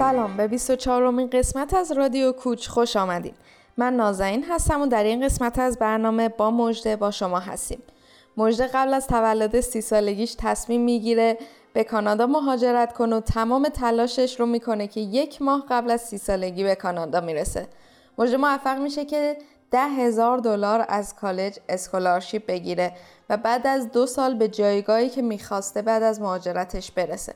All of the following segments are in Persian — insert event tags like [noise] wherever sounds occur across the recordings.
سلام به 24 امین قسمت از رادیو کوچ خوش آمدید. من نازنین هستم و در این قسمت از برنامه با مژده با شما هستیم. مژده قبل از تولد سی سالگیش تصمیم می‌گیره به کانادا مهاجرت کنه و تمام تلاشش رو می‌کنه که یک ماه قبل از سی سالگی به کانادا می‌رسه. مژده موفق میشه که ده هزار دلار از کالج scholarship بگیره و بعد از دو سال به جایگاهی که می‌خواسته بعد از مهاجرتش برسه.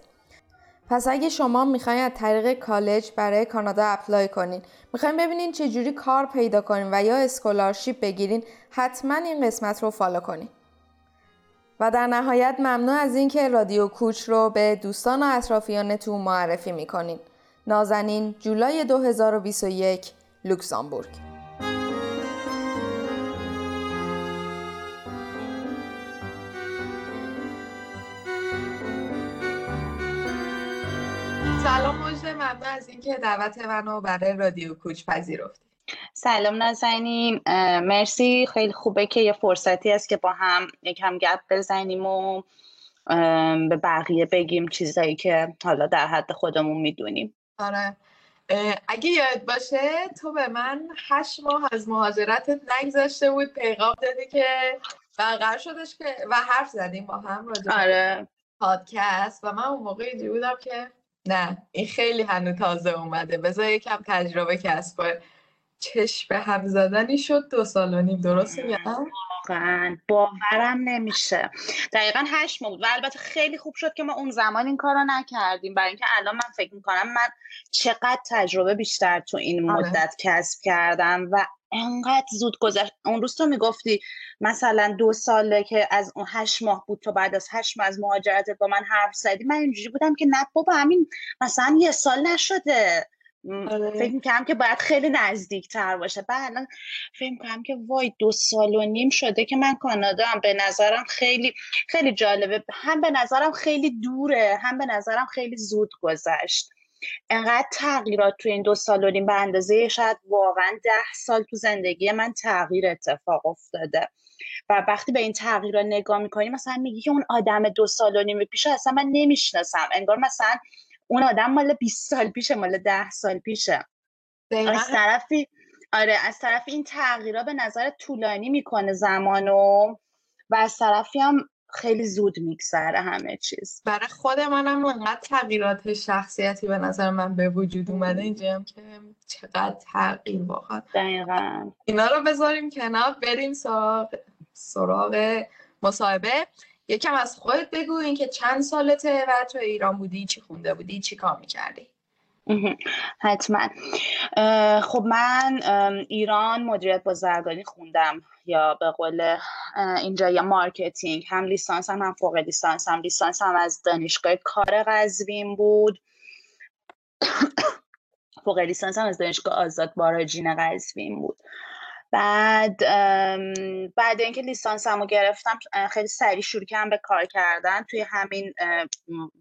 پس اگه شما می‌خواین از طریق کالج برای کانادا apply کنین می‌خواین ببینین چجوری کار پیدا کنین و یا scholarship بگیرین حتما این قسمت رو follow کنین. و در نهایت ممنون از اینکه رادیو کوچ رو به دوستان و اطرافیانتون معرفی می‌کنین. نازنین جولای 2021 لوکزامبورگ. سلام مجده ممنون از اینکه دعوت منو برای رادیو کوچ پذیرفتی. سلام نازنین مرسی. خیلی خوبه که یه فرصتی است که با هم یکم گپ بزنیم و به بقیه بگیم چیزایی که حالا در حد خودمون می‌دونیم. آره. اگه یاد باشه تو به من هشت ماه از مهاجرتت نگذاشته بود پیغام دادی که برقرار شدش که و حرف زدیم با هم راجع آره. پادکست و من اون موقع اینجوری بودم که نه این خیلی هنو تازه اومده. بذار یکم تجربه کسب کنه چشم به هم زدنی شد دو سال و نیم درست میگم واقعا. باورم نمیشه. دقیقا هشت ماه بود و البته خیلی خوب شد که ما اون زمان این کار رو نکردیم. برای اینکه الان من فکر می‌کنم من چقدر تجربه بیشتر تو این آره. مدت کسب کردم و انقدر زود گذشت. اون روز تو می‌گفتی مثلا دو ساله که از اون هشت ماه بود تو بعد از هشت ماه از مهاجرتت با من حرف زدی. من اینجوری بودم که نه بابا همین مثلا یه سال نشده. فکر می‌کنم که باید خیلی نزدیک تر باشه. بعد الان فکر می‌کنم که وای دو سال و نیم شده که من کانادا هم به نظرم خیلی خیلی جالبه. هم به نظرم خیلی دوره هم به نظرم خیلی زود گذشت. انقدر تغییرات تو این دو سال و نیم به اندازه شاید واقعا ده سال تو زندگی من تغییر اتفاق افتاده. و وقتی به این تغییر رو نگاه می‌کنی مثلا میگی که اون آدم دو سال و نیم پیش اصلا من نمی‌شناسم. انگار مثلا اون آدم مال 20 سال پیشه مال 10 سال پیشه. از طرفی آره از طرف این تغییرها به نظر طولانی می‌کنه زمانو و از طرفی هم خیلی زود میگذره همه چیز. برای خود منم انقدر تغییرات شخصیتی به نظر من به وجود اومده. اینجا هم که چقدر تغییر واقعا دقیقا. اینا رو بذاریم کنار بریم سراغ سراغ مصاحبه. یکم از خودت بگو اینکه چند سالته و تو ایران بودی چی خونده بودی چی کار می‌کردی؟ حتما. خب من ایران مدیریت بازرگانی خوندم یا به قول اینجا یا marketing. هم لیسانس هم, هم فوق لیسانس هم. لیسانس هم از دانشگاه کار قزوین بود. [coughs] فوق لیسانس هم از دانشگاه آزاد باراجین قزوین بود. بعد بعد اینکه لیسانسمو رو گرفتم خیلی سریع شروع کردم به کار کردن. توی همین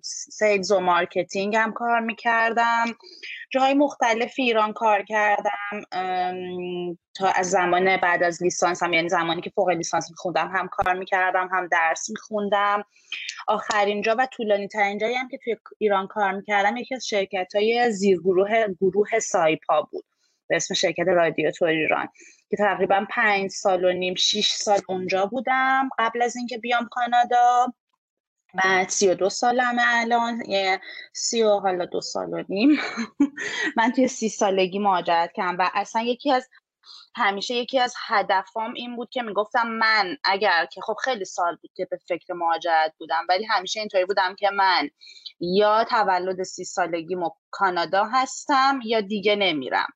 sales و marketing هم کار می‌کردم. جاهای مختلف ایران کار کردم. تا از زمان بعد از لیسانسم یعنی زمانی که فوق لیسانس میخوندم هم کار می‌کردم هم درس میخوندم. آخرین جا و طولانی ترین جایی هم که توی ایران کار می‌کردم یکی از شرکت های زیرگروه گروه سایپا بود. به اسم شرکت رادیو تور ایران. که تقریبا پنج سال و نیم شیش سال اونجا بودم. قبل از اینکه بیام کانادا بعد سی و دو سالمه الان یه سی و حالا دو سال و نیم. [laughs] من توی سی سالگی مهاجرت کردم و اصلا یکی از همیشه یکی از هدفام این بود که می‌گفتم من اگر که خب خیلی سال بود که به فکر مهاجرت بودم ولی همیشه اینطوری بودم که من یا تولد سی سالگی کانادا هستم یا دیگه نمیرم.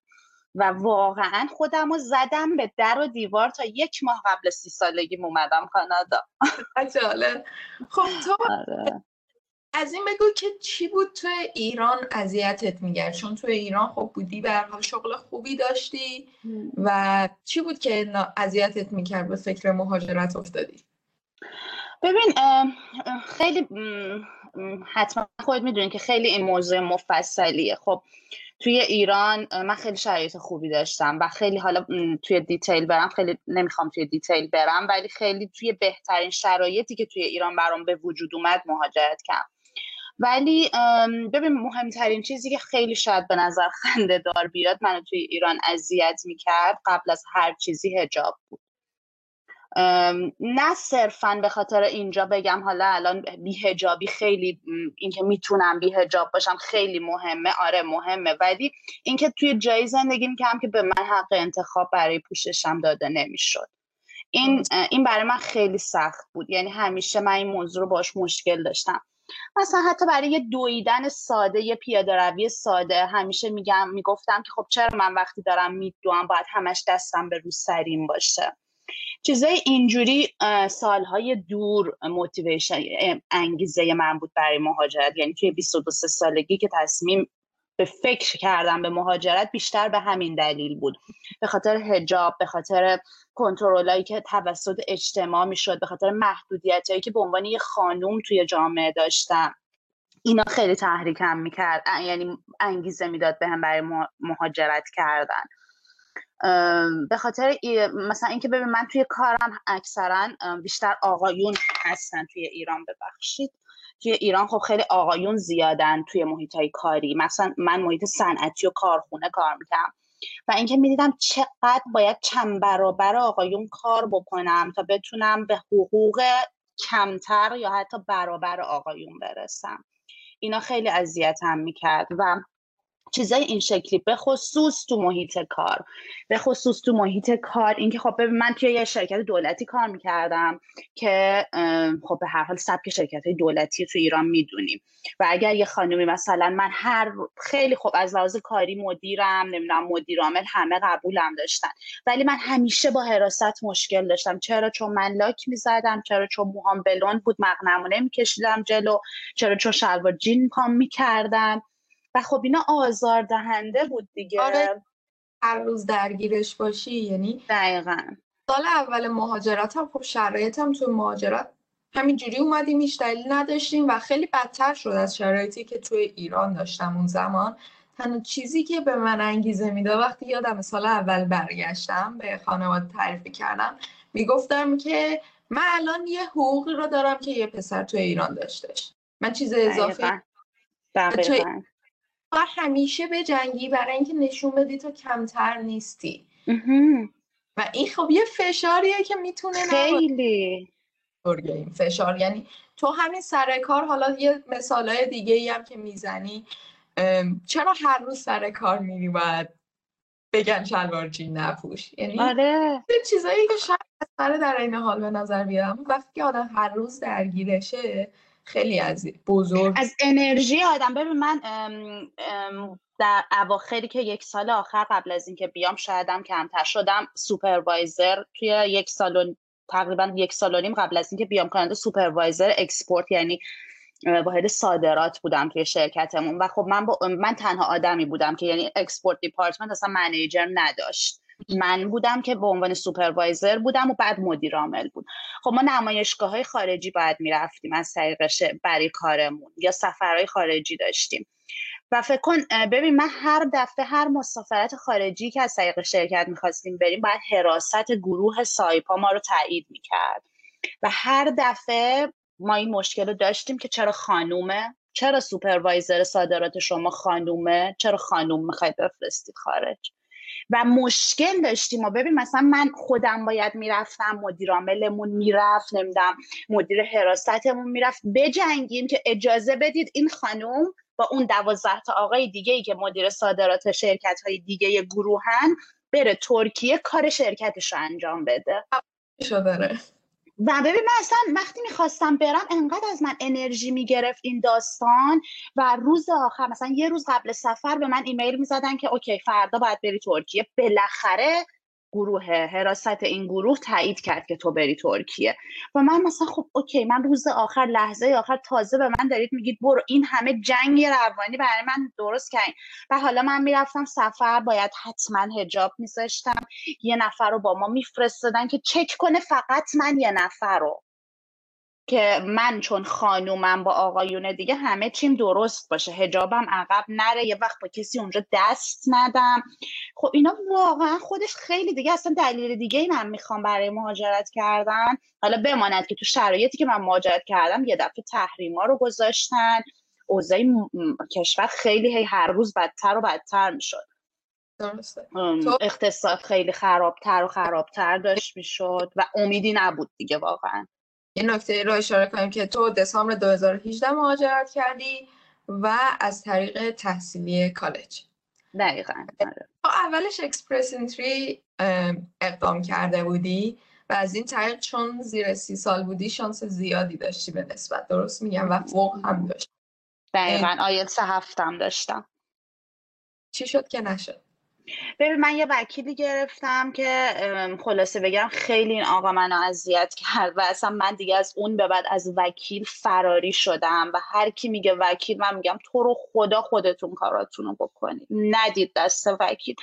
و واقعا خودم رو زدم به در و دیوار تا یک ماه قبل سی سالگی اومدم کانادا. جالب خب تو آره. از این بگو که چی بود تو ایران اذیتت میگرد چون تو ایران خب بودی به حال شغل خوبی داشتی و چی بود که اذیتت می‌کرد به فکر مهاجرت افتادی؟ ببین خیلی حتما خود می‌دونی که خیلی این موضوع مفصلیه. خب توی ایران من خیلی شرایط خوبی داشتم و خیلی حالا توی detail برم خیلی نمی‌خوام توی detail برم ولی خیلی توی بهترین شرایطی که توی ایران برام به وجود اومد مهاجرت کردم. ولی ببین مهمترین چیزی که خیلی شاید به نظر خنده دار بیاد منو توی ایران اذیت می‌کرد قبل از هر چیزی حجاب بود. نه صرفا به خاطر اینجا بگم حالا الان بیهجابی خیلی اینکه می‌تونم بیهجاب باشم خیلی مهمه. آره مهمه. ولی اینکه توی جایی زندگی می‌کنم که به من حق انتخاب برای پوششم داده نمی‌شد. این این برای من خیلی سخت بود. یعنی همیشه من این موضوع رو باش مشکل داشتم. مثلا حتی برای یه دویدن ساده یه پیاده روی ساده همیشه میگم می‌گفتم که خب چرا من وقتی دارم میدوام باید همش دستم به رو سریم باشه. چیزای اینجوری سالهای دور موتیویشن انگیزه من بود برای مهاجرت. یعنی توی 22 سالگی که تصمیم به فکر کردم به مهاجرت بیشتر به همین دلیل بود. به خاطر هجاب به خاطر کنترلایی که توسط اجتماع می‌شد به خاطر محدودیت هایی که به عنوان یه خانوم توی جامعه داشتم. اینا خیلی تحریکم می‌کرد یعنی انگیزه می‌داد بهم برای مهاجرت کردن. به خاطر مثلا اینکه ببین من توی کارم اکثرا بیشتر آقایون هستن توی ایران ببخشید. توی ایران خب خیلی آقایون زیادن توی محیط های کاری. مثلا من محیط صنعتی و کارخونه کار می‌کنم. و اینکه می‌دیدم چقدر باید چند برابر آقایون کار بکنم تا بتونم به حقوق کمتر یا حتی برابر آقایون برسم. اینا خیلی اذیتم می‌کرد. و چیزای این شکلی به خصوص تو محیط کار. به خصوص تو محیط کار اینکه خب من توی یه شرکت دولتی کار می‌کردم که خب به هر حال سبک شرکت های دولتی تو ایران می‌دونیم و اگر یه خانمی مثلا من هر خیلی خوب از لحاظ کاری مدیرم نمی‌دونم مدیر عامل همه قبولم داشتن. ولی من همیشه با حراست مشکل داشتم. چرا؟ چون من لاک می‌زدم چرا؟ چون موهام بلوند بود مقنمو نمیکشیدم جلو چرا؟ چون شلوار جین پام می‌کردم. و خب اینا آزار دهنده بود دیگه. آره هر روز درگیرش باشی یعنی دقیقا. سال اول مهاجرت هم خب شرایطم تو مهاجرت همینجوری اومدیم هیچ دلیل نداشتیم و خیلی بدتر شد از شرایطی که توی ایران داشتم اون زمان. تنها چیزی که به من انگیزه میده وقتی یادم سال اول برگشتم به خانواده تعریف کردم می‌گفتم که من الان یه حقوقی رو دارم که یه پسر توی ایران داشتش. من چیز اضافه و همیشه به جنگی برای اینکه نشون بدی تو کمتر نیستی. و این خب یه فشاریه که می‌تونه خیلی. این فشار. یعنی تو همین سر کار حالا یه مثالای دیگه ای هم که می‌زنی چرا هر روز سر کار میری باید بگن شلوار جین نپوش؟ یعنی آره. چیزایی که شاید در این حال به نظر بیارم. وقتی که آدم هر روز درگیرشه خیلی از بزرگ از انرژی آدم. ببین من در اواخری که یک سال آخر قبل از اینکه بیام شایدم کمتر شدم supervisor. توی یک سال تقریبا یک سال و نیم قبل از اینکه بیام کانادا supervisor export یعنی واحد صادرات بودم توی شرکتمون. و خب من با من تنها آدمی بودم که یعنی export department اصلا manager نداشت. من بودم که به عنوان supervisor بودم و بعد مدیر عامل بود. خب ما نمایشگاه های خارجی باید می‌رفتیم از طریق برای کارمون یا سفرهای خارجی داشتیم. و فکر کن ببین من هر دفعه هر مسافرت خارجی که از طریق شرکت می‌خواستیم بریم باید حراست گروه سایپا ما رو تایید می‌کرد. و هر دفعه ما این مشکل رو داشتیم که چرا خانومه چرا supervisor صادرات شما خانومه چرا خانوم می‌خواید بفرستید خارج؟ و مشکل داشتیم و ببین مثلا من خودم باید می‌رفتم مدیر عاملمون می‌رفت نمیدم مدیر حراستمون می‌رفت. بجنگیم که اجازه بدید این خانوم با اون دوازده تا آقای دیگه ای که مدیر صادرات شرکت های دیگه گروهن بره ترکیه کار شرکتش رو انجام بده. و ببین من اصلا وقتی می‌خواستم برم انقدر از من انرژی می‌گرفت این داستان و روز آخر مثلا یه روز قبل سفر به من ایمیل می‌زدن که okay فردا باید بری ترکیه. بالاخره گروه حراست این گروه تایید کرد که تو بری ترکیه. و من مثلا خب okay من روز آخر لحظه آخر تازه به من دارید میگید برو این همه جنگ روانی برای من درست کردین. و حالا من می‌رفتم سفر باید حتما حجاب میذاشتم. یه نفر رو با ما میفرستادن که چک کنه فقط من یه نفر رو. که من چون خانومم با آقایون دیگه همه چیم درست باشه. هجابم عقب نره یه وقت با کسی اونجا دست ندم. خب اینا واقعا خودش خیلی دیگه اصلا دلیل دیگه ای من می‌خوام برای مهاجرت کردن. حالا بماند که تو شرایطی که من مهاجرت کردم یه دفعه تحریما رو گذاشتن. اوضاع کشور خیلی هی هر روز بدتر و بدتر می‌شد. درسته. اقتصاد خیلی خرابتر و خرابتر داشت می‌شد و امیدی نبود دیگه واقعا. یه نکته رو اشاره کنیم که تو دسامبر 2018 مهاجرت کردی و از طریق تحصیلی کالج. دقیقا آره. اولش اکسپرس انتری اقدام کرده بودی و از این طریق چون زیر سی سال بودی شانس زیادی داشتی به نسبت درست میگم؟ و فوق هم داشتی. دقیقا آیل سه هفتم داشتم. چی شد که نشد؟ ببین من یه وکیلی گرفتم که خلاصه بگم خیلی این آقا منو اذیت کرد و اصلا من دیگه از اون به بعد از وکیل فراری شدم و هر کی میگه وکیل من میگم تو رو خدا خودتون کاراتون رو بکنید. ندید دست وکیل.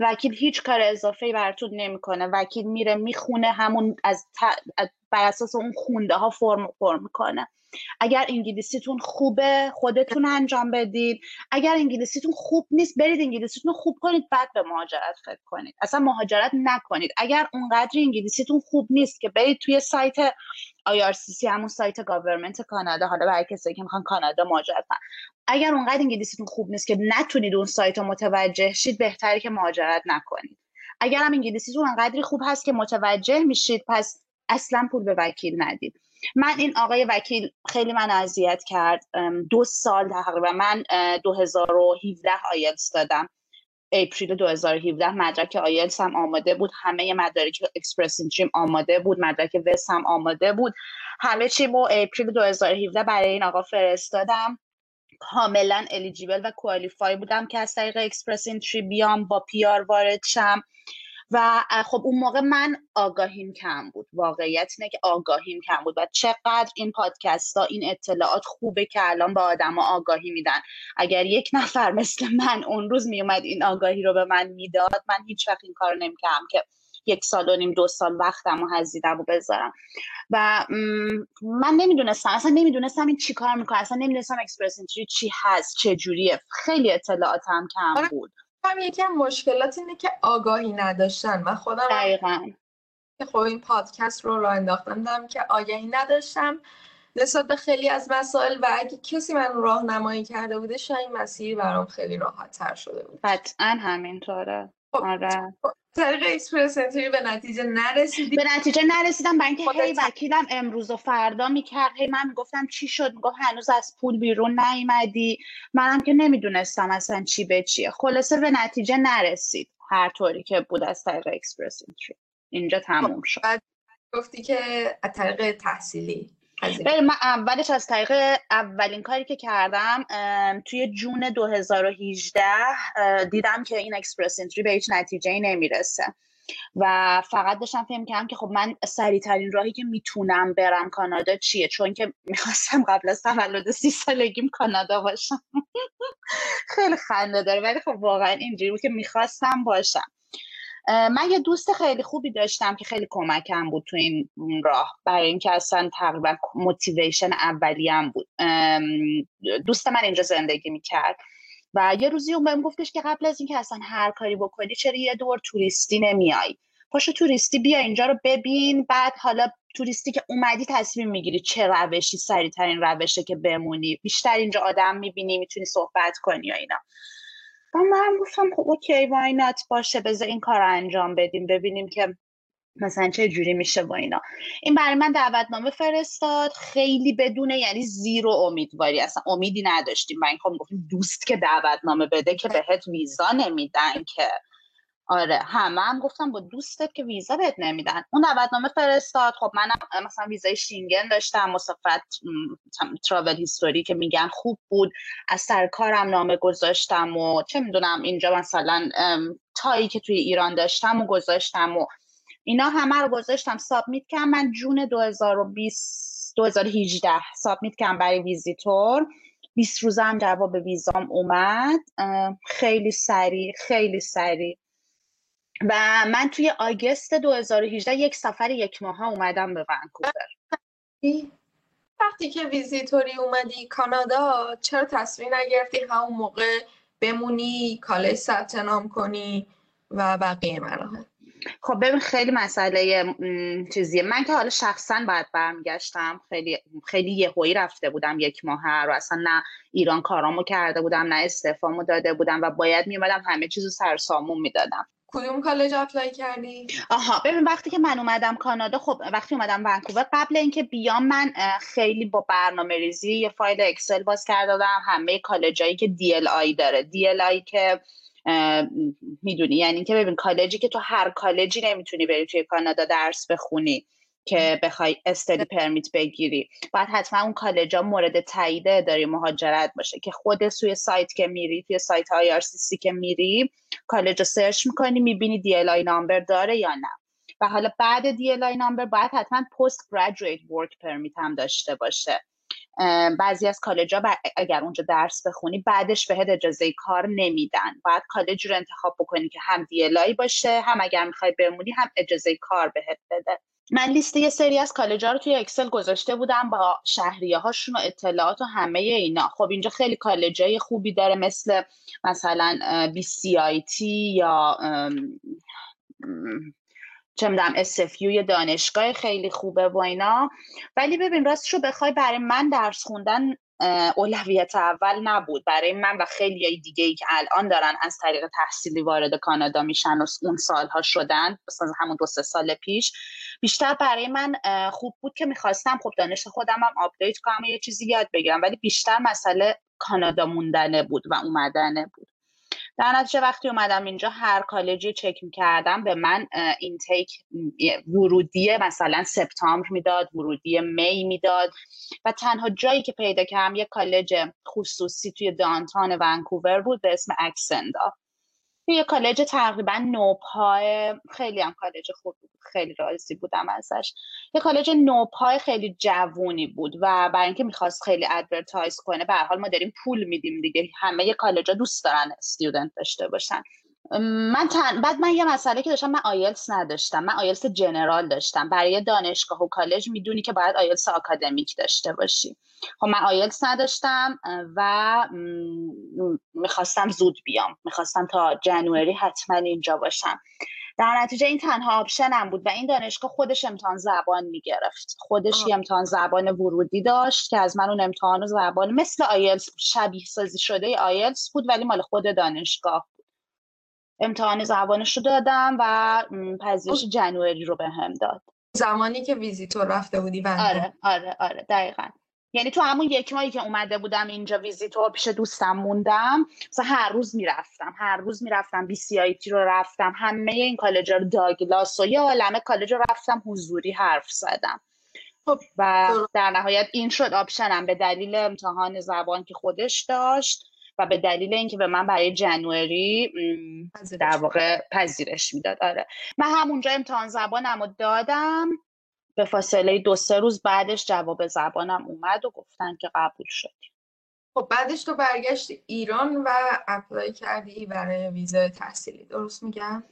وکیل هیچ کار اضافه براتون نمی‌کنه. وکیل میره می‌خونه همون از بر اساس اون خونده ها فرم فرم می‌کنه. اگر انگلیسیتون خوبه خودتون انجام بدید. اگر انگلیسیتون خوب نیست برید انگلیسیتون خوب کنید بعد به مهاجرت فکر کنید. اصلا مهاجرت نکنید. اگر اونقدر انگلیسیتون خوب نیست که برید توی سایت IRCC همون سایت government کانادا حالا برای کسایی که می‌خوان کانادا مهاجرت کنن. اگر اونقدر انگلیسیتون خوب نیست که نتونید اون سایت رو متوجه شید بهتره که مهاجرت نکنید. اگر هم انگلیسیتون انقدری خوب هست که متوجه میشید پس اصلا پول به وکیل ندید. من این آقای وکیل خیلی من اذیت کرد دو سال تقریبا. من 2017 آیلتس دادم. April 2017 مدرک آیلتس هم آماده بود. همه مدارک Express Entry م آماده بود. مدرک WES هم آماده بود. همه چیمو April 2017 برای این آقا فرستادم. کاملا eligible و qualify بودم که از طریق Express Entry بیام با PR وارد شم. و خب اون موقع من آگاهیم کم بود. واقعیت اینه که آگاهیم کم بود. و چقدر این پادکست ها این اطلاعات خوبه که الان به آدم آگاهی میدن. اگر یک نفر [laughs] مثل من اون روز میومد این آگاهی رو به من می‌داد من هیچ وقت این کار نمی‌کردم که یک سال و نیم دو سال وقتم و هزینم رو بذارم. و من نمی‌دونستم اصلا نمی‌دونستم این چی کار می‌کنه اصلا نمی‌دونستم اکسپرس چی هست چه جوریه خیلی اطلاعاتم کم آره. بود. هم یکی مشکلات اینه که آگاهی نداشتن. من خودم دقیقا. که خب این پادکست رو راه انداختم دیدم که آگاهی نداشتم. نسبت به خیلی از مسائل و اگه کسی من راهنمایی کرده بوده شاید مسیر برام خیلی راحت تر شده بود. قطعا همینطوره. آره. خب، طریق اکسپرس به نتیجه نرسیدی. به نتیجه نرسیدم من که هی وکیلم امروز و فردا می‌کرد هی من می‌گفتم چی شد؟ می‌گفت هنوز از پول بیرون نیومدی. منم که نمی‌دونستم اصلا چی به چیه. خلاصه به نتیجه نرسید هر طوری که بود از طریق اکسپرس اینجا تموم خب، شد گفتی که از طریق تحصیلی. من اولش از طریق اولین کاری که کردم توی June 2018 دیدم که این اکسپرس انتری به هیچ نتیجه نمی‌رسه. و فقط داشتم فهم کردم که خب من ترین راهی که می‌تونم برم کانادا چیه؟ چون که می‌خواستم قبل از تولد سی سالگیم کانادا باشم. [laughs] خیلی خنده داره ولی خب واقعا اینجوری بود که می‌خواستم باشم. من یه دوست خیلی خوبی داشتم که خیلی کمکم بود تو این راه. برای اینکه اصلا تقریبا موتیویشن اولیم بود. دوست من اینجا زندگی می‌کرد. و یه روزی اون بهم گفتش که قبل از اینکه اصلا هر کاری بکنی چرا یه دور توریستی نمیای؟ پاشو توریستی بیا اینجا رو ببین. بعد حالا توریستی که اومدی تصمیم می‌گیری چه روشی سریعترین روشه که بمونی. بیشتر اینجا آدم می‌بینی می‌تونی صحبت کنی و اینا. و من گفتم خب اوکی وای نات باشه بذار این کار انجام بدیم ببینیم که مثلا چه جوری میشه با اینا. این برای من دعوتنامه فرستاد خیلی بدون یعنی زیرو امیدواری اصلا. امیدی نداشتیم. این خب گفتیم دوست که دعوتنامه بده که بهت ویزا نمیدن که. آره. همه هم گفتم با دوستت که ویزا بهت نمیدن. اون دعوتنامه فرستاد. خب منم مثلا ویزای شینگن داشتم مسافت تراول هیستوری که میگن خوب بود. از سر کارم نامه گذاشتم و چه می‌دونم اینجا مثلا تایی که توی ایران داشتم و گذاشتم و اینا همه رو گذاشتم. سابمیت کردم. من جون 2020 2018 سابمیت کردم برای ویزیتور. 20 روزه هم جواب ویزام اومد. خیلی سریع خیلی سریع. و من توی آگست 2018 یک سفر یک ماه اومدم به ونکوور. وقتی که ویزیتوری اومدی کانادا چرا تصمیم نگرفتی همون موقع بمونی کالج ثبت نام کنی و بقیه مراحل؟ خب ببین خیلی مسئله چیزیه. من که حالا شخصا باید برمیگشتم. خیلی خیلی یهویی رفته بودم یک ماه رو. اصلا نه ایران کارامو کرده بودم نه استعفامو داده بودم و باید میومدم همه چیزو سر سامون می‌دادم. کدوم کالج apply کردی؟ آها ببین وقتی که من اومدم کانادا خب وقتی اومدم ونکوور قبل اینکه بیام من خیلی با برنامه ریزی یه فایل Excel باز کرده بودم همه کالجایی که DLI داره. DLI که می‌دونی یعنی که ببین کالجی که تو هر کالجی نمی‌تونی بری توی کانادا درس بخونی. که بخوای study permit بگیری. باید حتما اون کالجا مورد تایید اداره مهاجرت باشه که خود توی سایت که میری توی سایت IRCC که میری کالج رو سرچ می‌کنی می‌بینی DLI number داره یا نه. و حالا بعد DLI number باید حتما post-graduate work permit هم داشته باشه. بعضی از کالجا اگر اونجا درس بخونی بعدش بهت اجازه کار نمیدن. باید کالج رو انتخاب بکنی که هم DLI باشه هم اگر می‌خوای بمونی هم اجازه کار بهت بده. من لیست یه سری از کالجا رو توی اکسل گذاشته بودم با شهریه هاشون و اطلاعات و همه اینا. خب اینجا خیلی کالجای خوبی داره مثل مثلا BCIT یا چه می‌دونم SFU دانشگاه خیلی خوبه و اینا. ولی ببین راستشو بخوای برای من درس خوندن اولویت اول نبود. برای من و خیلی دیگه ای که الان دارن از طریق تحصیلی وارد کانادا میشن و اون سالها شدن مثلا همون دو سه سال پیش بیشتر برای من خوب بود که می‌خواستم. خب دانش خودم هم آپدیت کنم یه چیزی یاد بگیرم ولی بیشتر مسئله کانادا موندنه بود و اومدنه بود. در نتیجه وقتی اومدم اینجا هر کالجی چک می‌کردم به من intake ورودی مثلا سپتامبر می‌داد ورودی May می‌داد و تنها جایی که پیدا کردم یه کالج خصوصی توی downtown ونکوور بود به اسم Acsenda یه کالج تقریبا نوپای خیلی هم کالج خوب خیلی راضی بودم ازش. یه کالج نوپای خیلی جوونی بود و برای اینکه می‌خواست خیلی advertise کنه به حال ما داریم پول میدیم دیگه. همه کالجا دوست دارن student داشته باشن. من تن... بعد من یه مسئله که داشتم من آیلتس نداشتم. من آیلتس general داشتم. برای دانشگاه و کالج می‌دونی که باید آیلتس آکادمیک داشته باشی. خب من آیلتس نداشتم و می‌خواستم زود بیام. می‌خواستم تا جنوری حتما اینجا باشم. در نتیجه این تنها option م بود و این دانشگاه خودش امتحان زبان می‌گرفت. خودش یه امتحان زبان ورودی داشت که از من اون امتحان زبان مثل آیلتس شبیه سازی شده آیلتس بود ولی مال خود دانشگاه بود. امتحان زبانش رو دادم و پذیرش جنوری رو بهم داد. زمانی که ویزیتور رفته بودی آره آره آره دقیقا. یعنی تو همون یک ماهی که اومده بودم اینجا ویزیتور پیش دوستم موندم مثلا هر روز می‌رفتم هر روز می‌رفتم BCIT رو رفتم همه این کالج رو داگلاس و یه عالمه کالج رو رفتم حضوری حرف زدم. خب و در نهایت این شد option م به دلیل امتحان زبان که خودش داشت. و به دلیل اینکه به من برای جنوری در واقع پذیرش می‌داد. آره. من همونجا امتحان زبانم رو دادم. به فاصله دو سه روز بعدش جواب زبانم اومد و گفتن که قبول شدی. خب بعدش تو برگشت ایران و اپلای کردی برای ویزا تحصیلی. درست میگم؟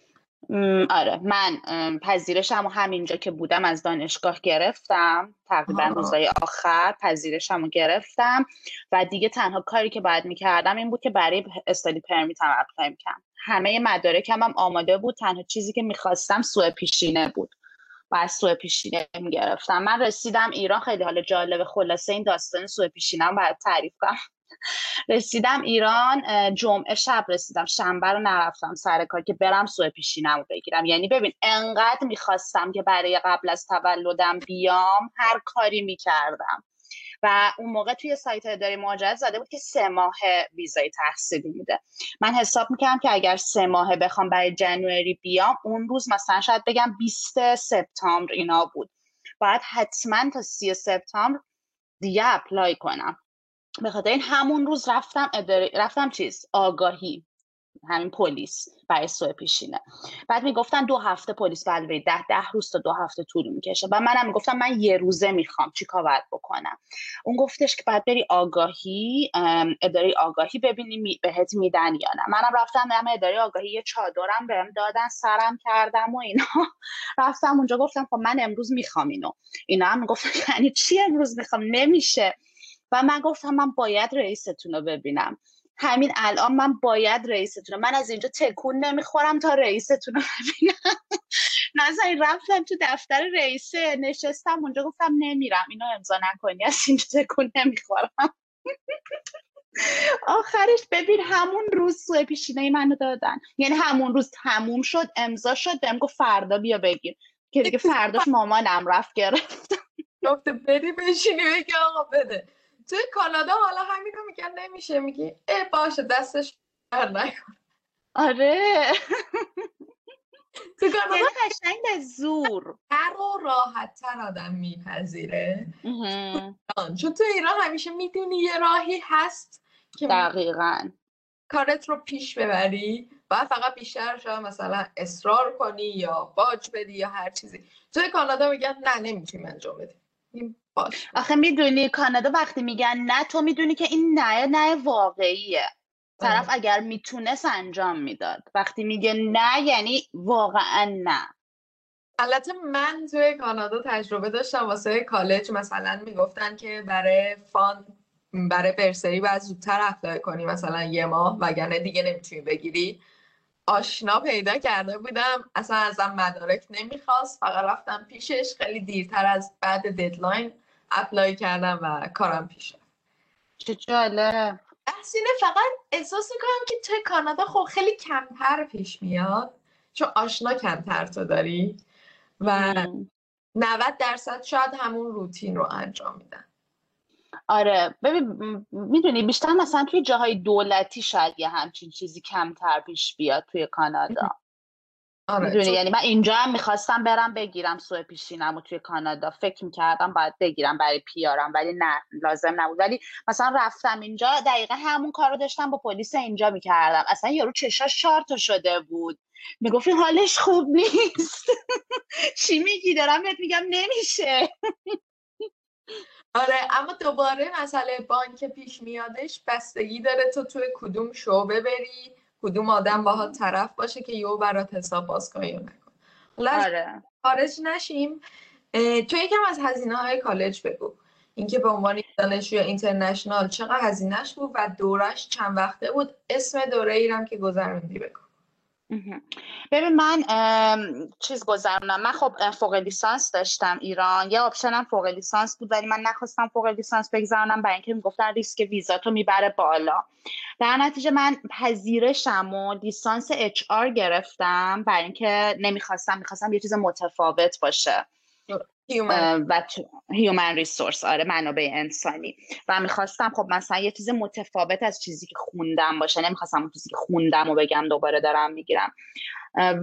آره من پذیرشم همینجا که بودم از دانشگاه گرفتم. تقریبا روزای آخر پذیرشم رو گرفتم. و دیگه تنها کاری که باید می‌کردم این بود که برای استادی پرمیت هم اپلای می‌کردم همه مدارکم هم آماده بود. تنها چیزی که می‌خواستم سوء پیشینه بود. و از سوء پیشینه می‌گرفتم. من رسیدم ایران. خیلی حال جالب خلاصه این داستان سوء پیشینه هم باید تعریف کنم. رسیدم ایران جمعه شب رسیدم شنبه رو نرفتم سر کار که برم سوء پیشینم رو بگیرم. یعنی ببین انقدر می‌خواستم که برای قبل از تولدم بیام هر کاری می‌کردم. و اون موقع توی سایت اداره مهاجرت زده بود که سه ماه ویزای تحصیلی میده. من حساب می‌کردم که اگر سه ماه بخوام برای جنوری بیام اون روز مثلا شاید بگم 20 سپتامبر اینا بود. باید حتما تا 30 سپتامبر دیگه اپلای کنم. به خاطر این همون روز رفتم رفتم چیز؟ آگاهی. همین پلیس برای سوء پیشینه. بعد می‌گفتن دو هفته پلیس بعد ده ده روز تا دو هفته طول می‌کشه. و منم می‌گفتم من یه روزه می‌خوام. چی کار باید بکنم؟ اون گفتش که بعد بری آگاهی اداره آگاهی ببینی بهت میدن یا نه. منم رفتم هم اداره آگاهی یه چادرم بهم دادن سرم کردم و اینا. [laughs] رفتم اونجا گفتم خب من امروز می‌خوام اینو. اینا هم می‌گفتن یعنی چی امروز می‌خوام؟ نمیشه. و من گفتم من باید رئیستون رو ببینم. همین الان من باید رئیستون من از اینجا تکون نمی‌خورم تا رئیستون رو ببینم. [laughs] نازنین رفتم تو دفتر رئیسه نشستم اونجا گفتم نمیرم. اینو امضا نکنی از اینجا تکون نمی‌خورم. [laughs] آخرش ببین همون روز سوء پیشینه منو دادن. یعنی همون روز تموم شد امضا شد بهم گفت فردا بیا بگیر. که دیگه فرداش مامانم رفت گرفت. گفته بدی بشینی بگی آقا بده. توی کانادا حالا همین رو میگن نمیشه. میگی ای باشه دستش نکن. آره. تو کانادا قشنگ به زور. هر و راحت تر آدم میپذیره. چون تو ایران همیشه می‌دونی یه راهی هست که دقیقا. کارت رو پیش ببری و فقط بیشتر شاید مثلا اصرار کنی یا باج بدی یا هر چیزی. توی کانادا میگن نه نمی‌تونیم انجام بدیم باش آخه می‌دونی کانادا وقتی میگن نه تو می‌دونی که این نه نه واقعیه. طرف اگر می‌تونست انجام می‌داد. وقتی میگه نه یعنی واقعا نه. البته من توی کانادا تجربه داشتم واسه کالج مثلا می‌گفتن که برای fund برای bursary باید زودتر apply کنی مثلا یه ماه وگرنه دیگه نمی‌تونی بگیری. آشنا پیدا کرده بودم. اصلا ازم مدارک نمی‌خواست. فقط رفتم پیشش. خیلی دیرتر از بعد deadline apply کردم و کارم پیش رفت. چه جالب. بحثینه فقط احساس می‌کنم که توی کانادا خب خیلی کمتر پیش میاد. چون آشنا کمتر تو داری. و 90 درصد شاید همون روتین رو انجام میدن. آره. ببین می‌دونی بیشتر مثلا توی جاهای دولتی شاید یه همچین چیزی کمتر پیش بیاد توی کانادا. [laughs] آره می‌دونی؟ یعنی من اینجا هم می‌خواستم برم بگیرم سوء پیشینم و توی کانادا. فکر می‌کردم باید بگیرم برای پیارم ولی نه لازم نبود. ولی مثلا رفتم اینجا دقیقا همون کار رو داشتم با پلیس اینجا می‌کردم. اصلا یارو چشاش چهار تا شده بود. می‌گفت حالش خوب نیست. [laughs] چی میگی؟ دارم بهت میگم نمیشه. آره اما دوباره مسئله بانک پیش میادش بستگی داره تو توی کدوم شعبه بری کدوم آدم باهات طرف باشه که یهو برات حساب باز کنه از آره. خارج نشیم. تو یکم از هزینه های کالج بگو. اینکه به عنوان یک دانشجوی اینترنشنال چقدر هزینهش بود و دورش چند وقته بود. اسم دوره ایرم که گذروندی بگو. ببین من چیز گذروندم. من خب فوق لیسانس داشتم ایران. یه option م فوق لیسانس بود ولی من نخواستم فوق لیسانس بگذرونم برای اینکه می‌گفتن ریسک ویزا تو می‌بره بالا. در نتیجه من پذیرشم و لیسانس HR گرفتم برای اینکه نمی‌خواستم می‌خواستم یه چیز متفاوت باشه. و human resource آره منابع انسانی. و می‌خواستم خب مثلا یه چیز متفاوت از چیزی که خوندم باشه. نمی‌خواستم اون چیزی که خوندم و بگم دوباره دارم می‌گیرم.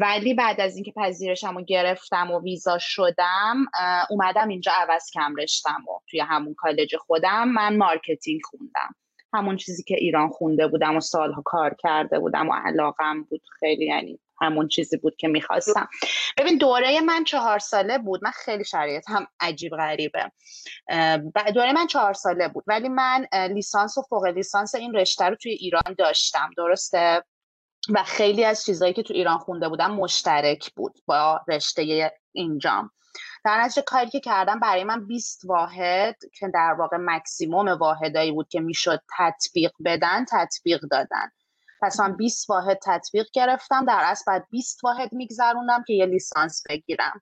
ولی بعد از اینکه پذیرشم رو گرفتم و ویزا شدم اومدم اینجا عوض کردم رشتم و توی همون کالج خودم من marketing خوندم. همون چیزی که ایران خونده بودم و سالها کار کرده بودم و علاقم بود خیلی یعنی همون چیزی بود که می‌خواستم. ببین دوره من چهار ساله بود. من خیلی شرایط هم عجیب غریبه. دوره من چهار ساله بود. ولی من لیسانس و فوق لیسانس این رشته رو توی ایران داشتم. درسته؟ و خیلی از چیزهایی که تو ایران خونده بودم مشترک بود با رشته اینجام. در نتیجه کاری که کردم برای من 20 واحد که در واقع مکسیموم واحدایی بود که می‌شد تطبیق بدن تطبیق دادن. پس من 20 واحد تطبیق گرفتم. در اصل بعد 20 واحد میگذروندم که یه لیسانس بگیرم.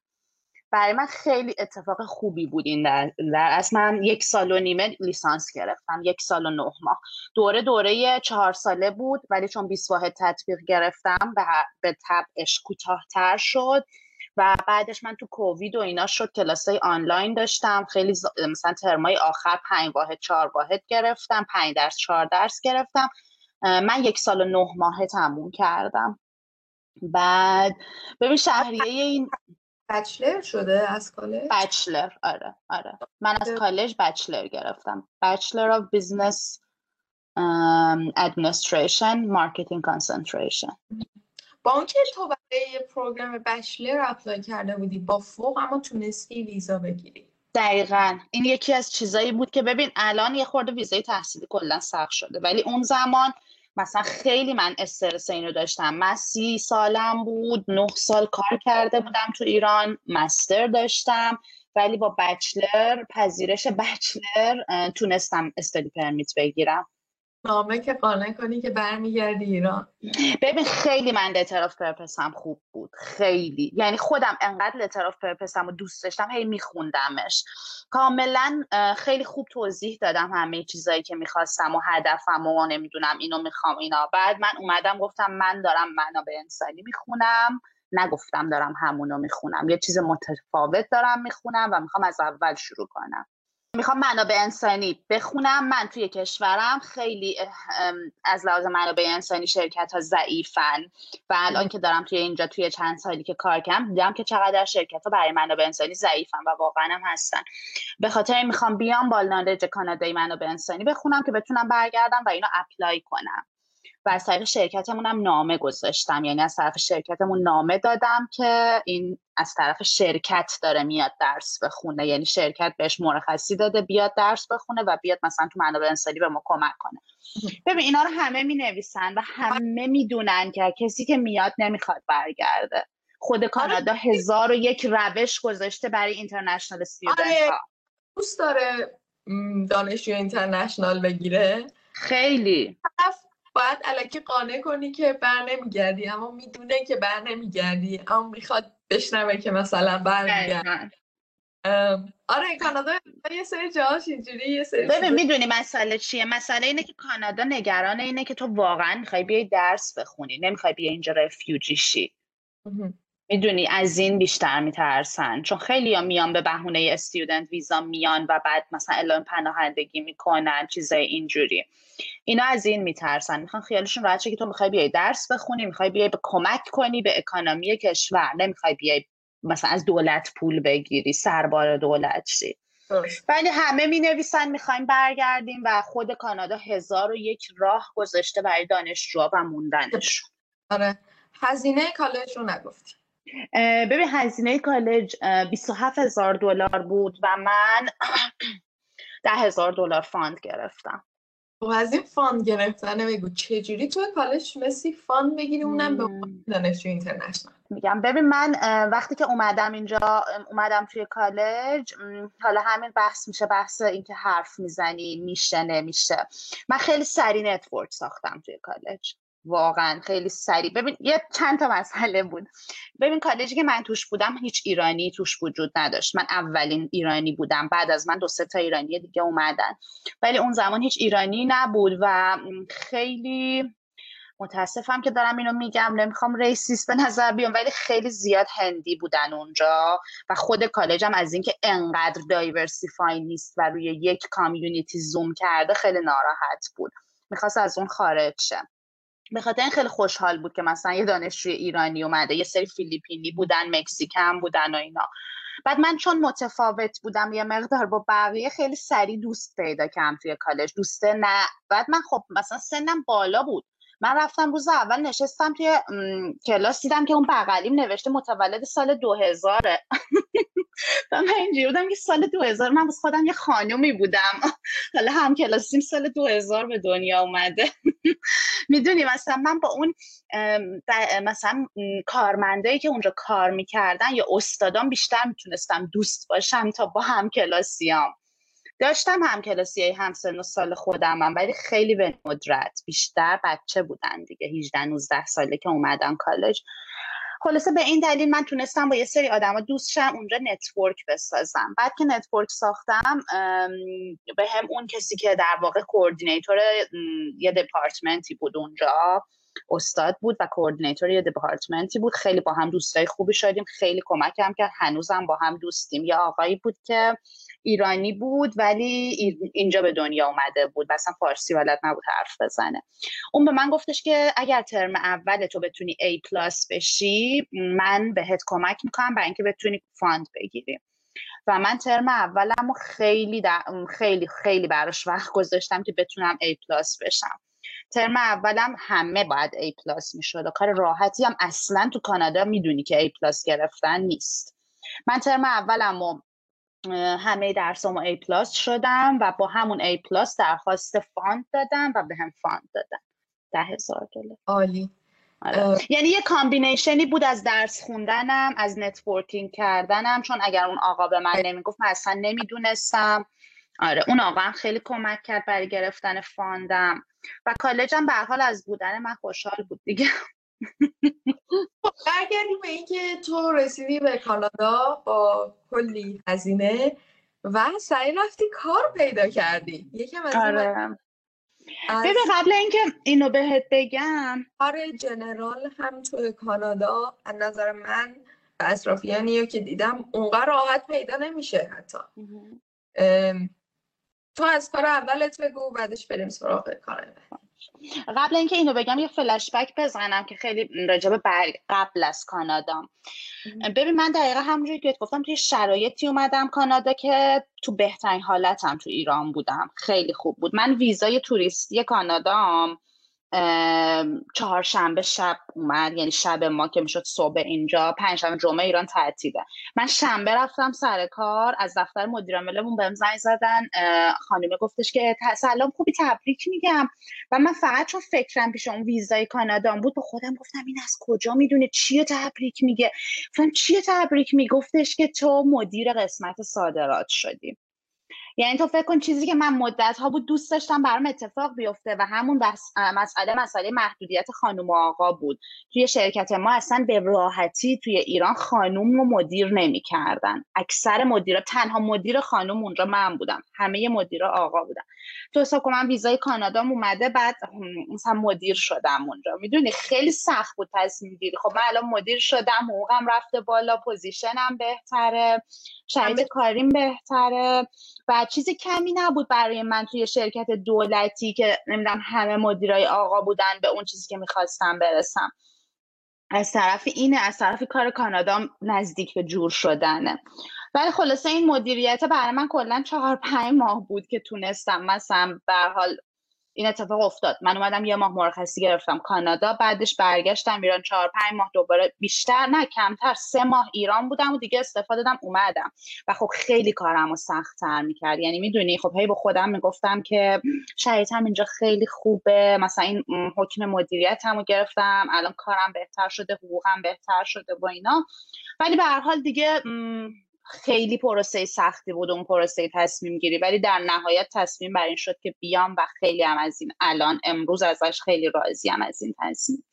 برای من خیلی اتفاق خوبی بود این در, در اصل. من یک سال و نیمه لیسانس گرفتم. یک سال و نه ماه. دوره دوره چهار ساله بود ولی چون 20 واحد تطبیق گرفتم به, به طبعش کوتاهتر شد. و بعدش من تو کووید و اینا شد کلاسای آنلاین داشتم. خیلی ز... مثلا ترمای آخر پنج واحد چهار واحد گرفتم. پنج درس چهار درس گرفتم. من یک سال و نه ماه تموم کردم. بعد ببین شهریه این بچلر شده از کالج؟ بچلر آره آره. من از کالج بچلر گرفتم. بچلر of business um, administration marketing concentration با اونکه تو برای program bachelor apply کرده بودی با فوق اما تونستی ویزا بگیری. دقیقا. این یکی از چیزایی بود که ببین الان یه خورده ویزای تحصیلی کلا سخت شده. ولی اون زمان مثلا خیلی من استرس اینو داشتم. من سی سالم بود نه سال کار کرده بودم تو ایران master داشتم. ولی با bachelor پذیرش bachelor تونستم study permit بگیرم. نامه که قانع کنی که برمیگردی ایران. ببین خیلی من letter of purpose م خوب بود. خیلی. یعنی خودم انقدر letter of purpose م رو دوست داشتم هی میخوندمش. کاملا خیلی خوب توضیح دادم همه چیزایی که می‌خواستم و هدفم و نمی‌دونم اینو می‌خوام اینا. بعد من اومدم گفتم من دارم منابع انسانی می‌خونم. نگفتم دارم همونو می‌خونم. یه چیز متفاوت دارم می‌خونم و می‌خوام از اول شروع کنم. می‌خوام منابع انسانی بخونم. من توی کشورم خیلی از لحاظ منابع انسانی شرکت ها ضعیفن و الان که دارم توی اینجا توی چند سالی که کار کردم دیدم که چقدر شرکت ها برای منابع انسانی ضعیفن و واقعا هم هستن. به خاطر می‌خوام بیام بالنالج کانادایی منابع انسانی بخونم که بتونم برگردم و اینو اپلای کنم. و از طریق شرکتمون هم نامه گذاشتم. یعنی از طرف شرکتمون نامه دادم که این از طرف شرکت داره میاد درس بخونه. یعنی شرکت بهش مرخصی داده بیاد درس بخونه و بیاد مثلا تو منابع انسانی به ما کمک کنه. ببین اینا رو همه می نویسن و همه می‌دونن که کسی که میاد نمی‌خواد برگرده. خود آره. کانادا هزار و یک روش گذاشته برای اینترنشنال استودنت آره. ها. دوست داره دانشجو اینترنشنال بگیره. خیلی. باید علکی قانع کنی که بر نمیگردی اما می‌دونه که بر نمیگردی اما می‌خواد بشنوه که مثلا برمیگردی آره کانادا یه سری جاهاش اینجوری یه سری ببین می‌دونی مسئله چیه؟ مسئله اینه که کانادا نگران اینه که تو واقعا می‌خوای بیای درس بخونی نمی‌خوای بیای اینجا رفیوجی شی. می‌دونی از این بیشتر میترسن. چون خیلی ها میان به بهونه استودنت ویزا میان و بعد مثلا اعلام پناهندگی می‌کنن چیزای اینجوری. اینا از این میترسن. می‌خوان خیالشون راحت که تو می‌خوای بیای درس بخونی می‌خوای بیای به کمک کنی به اکانومی کشور. نمی‌خوای بیای مثلا از دولت پول بگیری سربار دولت شی ولی همه می نویسن می‌خوایم برگردیم و خود کانادا هزار و یک راه گذاشته برای دانشجوها و موندنشون. آره. هزینه کالج رو نگفتی. ببین هزینه کالج 27 هزار دلار بود و من [clears throat] ده هزار دلار fund گرفتم. خب از این fund گرفتن بگو. چجوری تو کالج مسی fund بگیری؟ اونم به دانشجو international. میگم. ببین من وقتی که اومدم اینجا اومدم توی کالج حالا همین بحث میشه بحث اینکه حرف می‌زنی میشه نمیشه. من خیلی سری network ساختم توی کالج. واقعا خیلی سریع. ببین یه چند تا مسئله بود. ببین کالجی که من توش بودم هیچ ایرانی توش وجود نداشت. من اولین ایرانی بودم. بعد از من دو سه تا ایرانی دیگه اومدن. ولی اون زمان هیچ ایرانی نبود و خیلی متاسفم که دارم اینو میگم. نمی‌خوام racist به نظر بیام ولی خیلی زیاد هندی بودن اونجا و خود کالجم از اینکه انقدر diversify نیست و روی یک community زوم کرده خیلی ناراحت بود. می‌خواست از اون خارج شه. به خاطر این خیلی خوشحال بود که مثلا یه دانشجوی ایرانی اومده یه سری فیلیپینی بودن Mexican بودن و اینا. بعد من چون متفاوت بودم یه مقدار با بقیه خیلی سریع دوست پیدا کردم توی کالج دوسته نه. بعد من خب مثلا سنم بالا بود. من رفتم روز اول نشستم توی کلاس دیدم که اون بغلیم نوشته متولد سال 2000 [laughs] و من اینجوری بودم که سال 2000 من بس خودم یه خانومی بودم. [laughs] حالا هم کلاسیم سال 2000 به دنیا اومده. [laughs] می‌دونی مثلا من با اون مثلا کارمندایی که اونجا کار می‌کردن یا استادان بیشتر می‌تونستم دوست باشم تا با هم کلاسیام. داشتم هم کلاسی همسن و سال خودم هم ولی خیلی به ندرت بیشتر بچه بودن دیگه 18 19 ساله که اومدن کالج. خلاصه به این دلیل من تونستم با یه سری آدما دوست شم اونجا network بسازم. بعد که network ساختم به هم اون کسی که در واقع coordinator یه دپارتمنتی بود اونجا استاد بود و coordinator یه دپارتمنتی بود. خیلی با هم دوستای خوبی شدیم. خیلی کمکم کرد. هنوزم با هم دوستیم. یه آقایی بود که ایرانی بود ولی اینجا به دنیا اومده بود. مثلا فارسی بلد نبود حرف بزنه. اون به من گفتش که اگر ترم اول تو بتونی A plus بشی من بهت کمک می‌کنم برای اینکه بتونی fund بگیری. و من ترم اولم خیلی خیلی خیلی براش وقت گذاشتم که بتونم A plus بشم. ترم اولم همه باید A plus می‌شد. و کار راحتی هم اصلا تو کانادا می‌دونی که A plus گرفتن نیست. من ترم اولم و همه درسامو A plus شدم و با همون A plus درخواست fund دادم و بهم fund دادن ده هزار دلار. عالی. آره. یعنی یه combination ی بود از درس خوندنم از networking کردنم چون اگر اون آقا به من نمی‌گفت من اصلا نمی‌دونستم. آره اون آقا هم خیلی کمک کرد برای گرفتن fund م. و کالجم به هر حال از بودن من خوشحال بود دیگه. خب، برگردیم به اینکه تو رسیدی به کانادا با کلی هزینه و سعی رفتی کار پیدا کردی. یکم از آره. ببین قبل اینکه اینو بهت بگم. کار جنرال هم توی کانادا از نظر من و اطرافیانی که دیدم اونقدر راحت پیدا نمیشه حتی. تو از کار اولت بگو بعدش بریم سراغ کار قبل اینکه اینو بگم یه فلشبک بزنم که خیلی راجب بر قبل از کانادا. ببین من دقیقا همونجوری که گفتم توی شرایطی اومدم کانادا که تو بهترین حالتم تو ایران بودم. خیلی خوب بود. من ویزای توریستی کانادام چهارشنبه شب اومد یعنی شب ما که می‌شد صبح اینجا. پنجشنبه جمعه ایران تعطیله. من شنبه رفتم سر کار از دفتر مدیر عاملمون بهم زنگ زدن. خانومه گفتش که سلام خوبی؟ تبریک میگم. و من فقط چون فکرم پیش اون ویزای کانادا بود به خودم گفتم این از کجا می‌دونه؟ چیه تبریک میگه؟ گفتم چیه تبریک میگفتش که تو مدیر قسمت صادرات شدی. یعنی تو فکر کن چیزی که من مدت ها بود دوست داشتم برام اتفاق بیفته و همون بس مسئله مسئله محدودیت خانم و آقا بود. توی شرکت ما اصلا به راحتی توی ایران خانوم و مدیر نمی‌کردن. اکثر مدیرا تنها مدیر خانم اونجا من بودم. همه مدیرا آقا بودن. تو حساب کن من ویزای کانادا اومده بعد مثلا مدیر شدم اونجا. می‌دونی؟ خیلی سخت بود تصمیم گیری. خب من الان مدیر شدم حقوقم رفته بالا پوزیشنم بهتره شرایط کاریم بهتره. و چیز کمی نبود برای من توی شرکت دولتی که نمی‌دونم همه مدیرای آقا بودن به اون چیزی که می‌خواستم برسم. از طرف اینه از طرف کار کانادا نزدیک به جور شدنه. ولی خلاصه این مدیریت برای من کلا چهار پنج ماه بود که تونستم مثلا به حال این اتفاق افتاد. من اومدم یه ماه مرخصی گرفتم کانادا بعدش برگشتم ایران چهار پنج ماه دوباره بیشتر نه کمتر سه ماه ایران بودم و دیگه استفاده دادم اومدم. و خب خیلی کارم رو سختتر می‌کرد. یعنی می‌دونی خب هی به خودم می‌گفتم که شرایطم اینجا خیلی خوبه. مثلا این حکم مدیریتم رو گرفتم. الان کارم بهتر شده حقوقم بهتر شده و اینا. ولی به هر حال دیگه خیلی پروسه سختی بود اون پروسه تصمیم گیری ولی در نهایت تصمیم بر این شد که بیام و خیلی هم از این الان امروز ازش خیلی راضی هم از این تصمیم.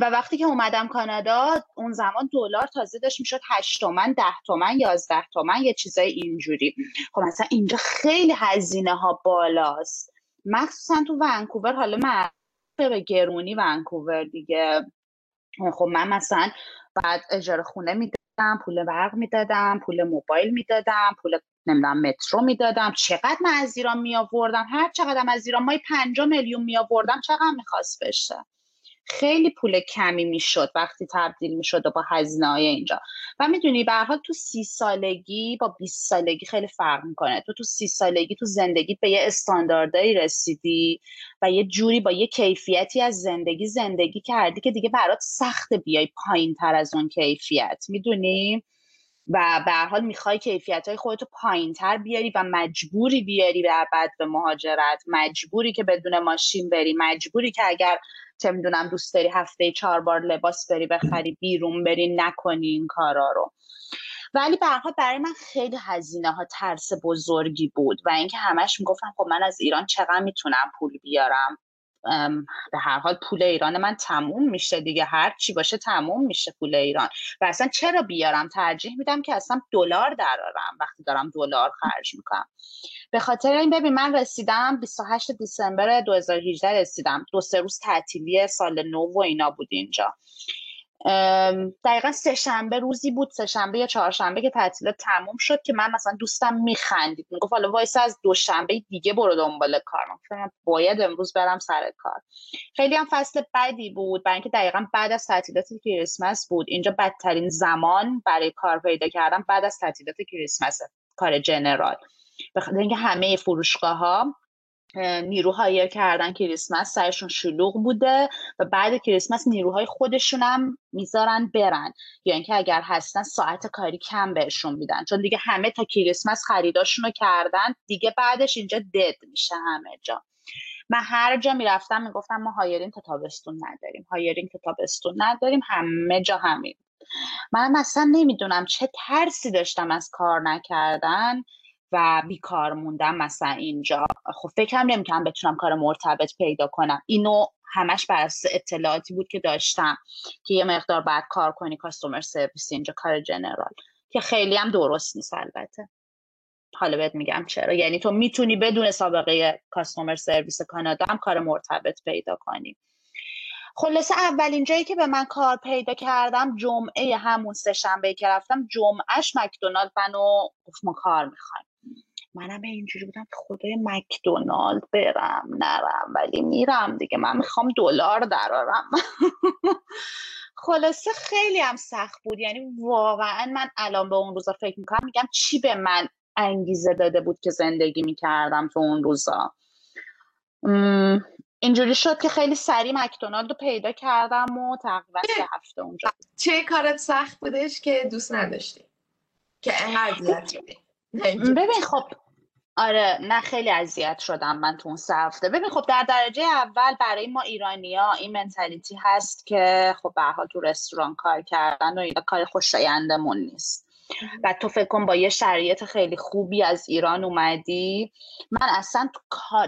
و وقتی که اومدم کانادا اون زمان دلار تازه داشت می‌شد 8 تومن 10 تومن 11 تومن یه چیزای اینجوری. خب مثلا اینجا خیلی هزینه ها بالاست. مخصوصا تو ونکوور حالا من به گرونی ونکوور دیگه. خب من مثلا بعد اجاره خونه میده پول برق می‌دادم پول موبایل می‌دادم پول نمی‌دونم مترو می‌دادم. چقدر من از ایران می آوردم هر چقدر از ایران مای 5 میلیون می آوردم چقدر می‌خواست بشه؟ خیلی پول کمی می‌شد وقتی تبدیل می‌شد و با هزینه اینجا. و می‌دونی به حال تو سی سالگی با 20 سالگی خیلی فرق می‌کنه. تو تو سی سالگی تو زندگی به یه استانداردهایی رسیدی و یه جوری با یه کیفیتی از زندگی زندگی کردی که دیگه برات سخت بیای پایین تر از اون کیفیت. می‌دونی؟ و به هر حال می‌خوای کیفیت های خودتو پایین تر بیاری و مجبوری بیاری بعد به مهاجرت. مجبوری که بدون ماشین بری. مجبوری که اگر چه می‌دونم دوست داری هفته چهار بار لباس بری بخری بیرون بری نکنی این کارا رو. ولی برها برای من خیلی هزینه ها ترس بزرگی بود و اینکه همش می‌گفتم خب من از ایران چقدر می‌تونم پول بیارم؟ به هر حال پول ایران من تموم میشه دیگه. هر چی باشه تموم میشه پول ایران. و اصلا چرا بیارم؟ ترجیح میدم که اصلا دلار درارم وقتی دارم دلار خرج می‌کنم. به خاطر این ببین من رسیدم 28 دیسمبر 2018 رسیدم. دو سه روز تعطیلی سال نو و اینا بود اینجا. دقیقا سه شنبه روزی بود سه شنبه یا چهارشنبه که تعطیلات تموم شد که من مثلا دوستم میخندید. می‌گفت حالا وایس از دوشنبه دیگه برو دنبال کار. من باید امروز برم سر کار. خیلی هم فصل بدی بود. برای اینکه دقیقا بعد از تعطیلات کریسمس بود. اینجا بدترین زمان برای کار پیدا کردم بعد از تعطیلات کریسمس کار جنرال. بخاطر اینکه همه فروشگاه ها نیرو هایر کردن کریسمس سرشون شلوغ بوده و بعد کریسمس نیروهای خودشون هم می‌ذارن برن. یا اینکه اگر هستن ساعت کاری کم بهشون میدن. چون دیگه همه تا کریسمس خریداشون رو کردن دیگه بعدش اینجا دد میشه همه جا. من هر جا می‌رفتم می‌گفتم ما هایرین تا تابستون نداریم. هایرین تا تابستون نداریم همه جا همین. من مثلا نمی‌دونم چه ترسی داشتم از کار نکردن. و بیکار موندم مثلا اینجا. خب فکرم نمی‌کنم بتونم کار مرتبط پیدا کنم. اینو همش بر اساس اطلاعاتی بود که داشتم که یه مقدار بعد کار کنی کاستومر سرویس اینجا کار جنرال که خیلی هم درست نیست البته. حالا بهت میگم چرا. یعنی تو می‌تونی بدون سابقه کاستومر سرویس کانادا هم کار مرتبط پیدا کنی. خلاصه اولین جایی که به من کار پیدا کردم جمعه همون سه شنبه که رفتم جمعهش مکدونالد منو گفت ما کار می‌خوایم. منم اینجوری بودم خدای مکدونالد برم نرم ولی میرم دیگه. من می‌خوام دلار درارم [laughs] خلاصه خیلی هم سخت بود. یعنی واقعا من الان به اون روزا فکر می‌کنم میگم چی به من انگیزه داده بود که زندگی می‌کردم تو اون روزا. اینجوری شد که خیلی سریع مکدونالد رو پیدا کردم و تقریبا سه هفته اونجا چه کارت سخت بودش که دوست نداشتی؟ که انقدر ببین خب آره نه خیلی اذیت شدم من تو اون سه هفته. ببین خب در درجه اول برای ما ایرانیا این منتالیتی هست که خب به حال تو رستوران کار کردن و اینا کار خوشایندمون نیست. و تو فکر کن با یه شرایط خیلی خوبی از ایران اومدی. من اصلا تو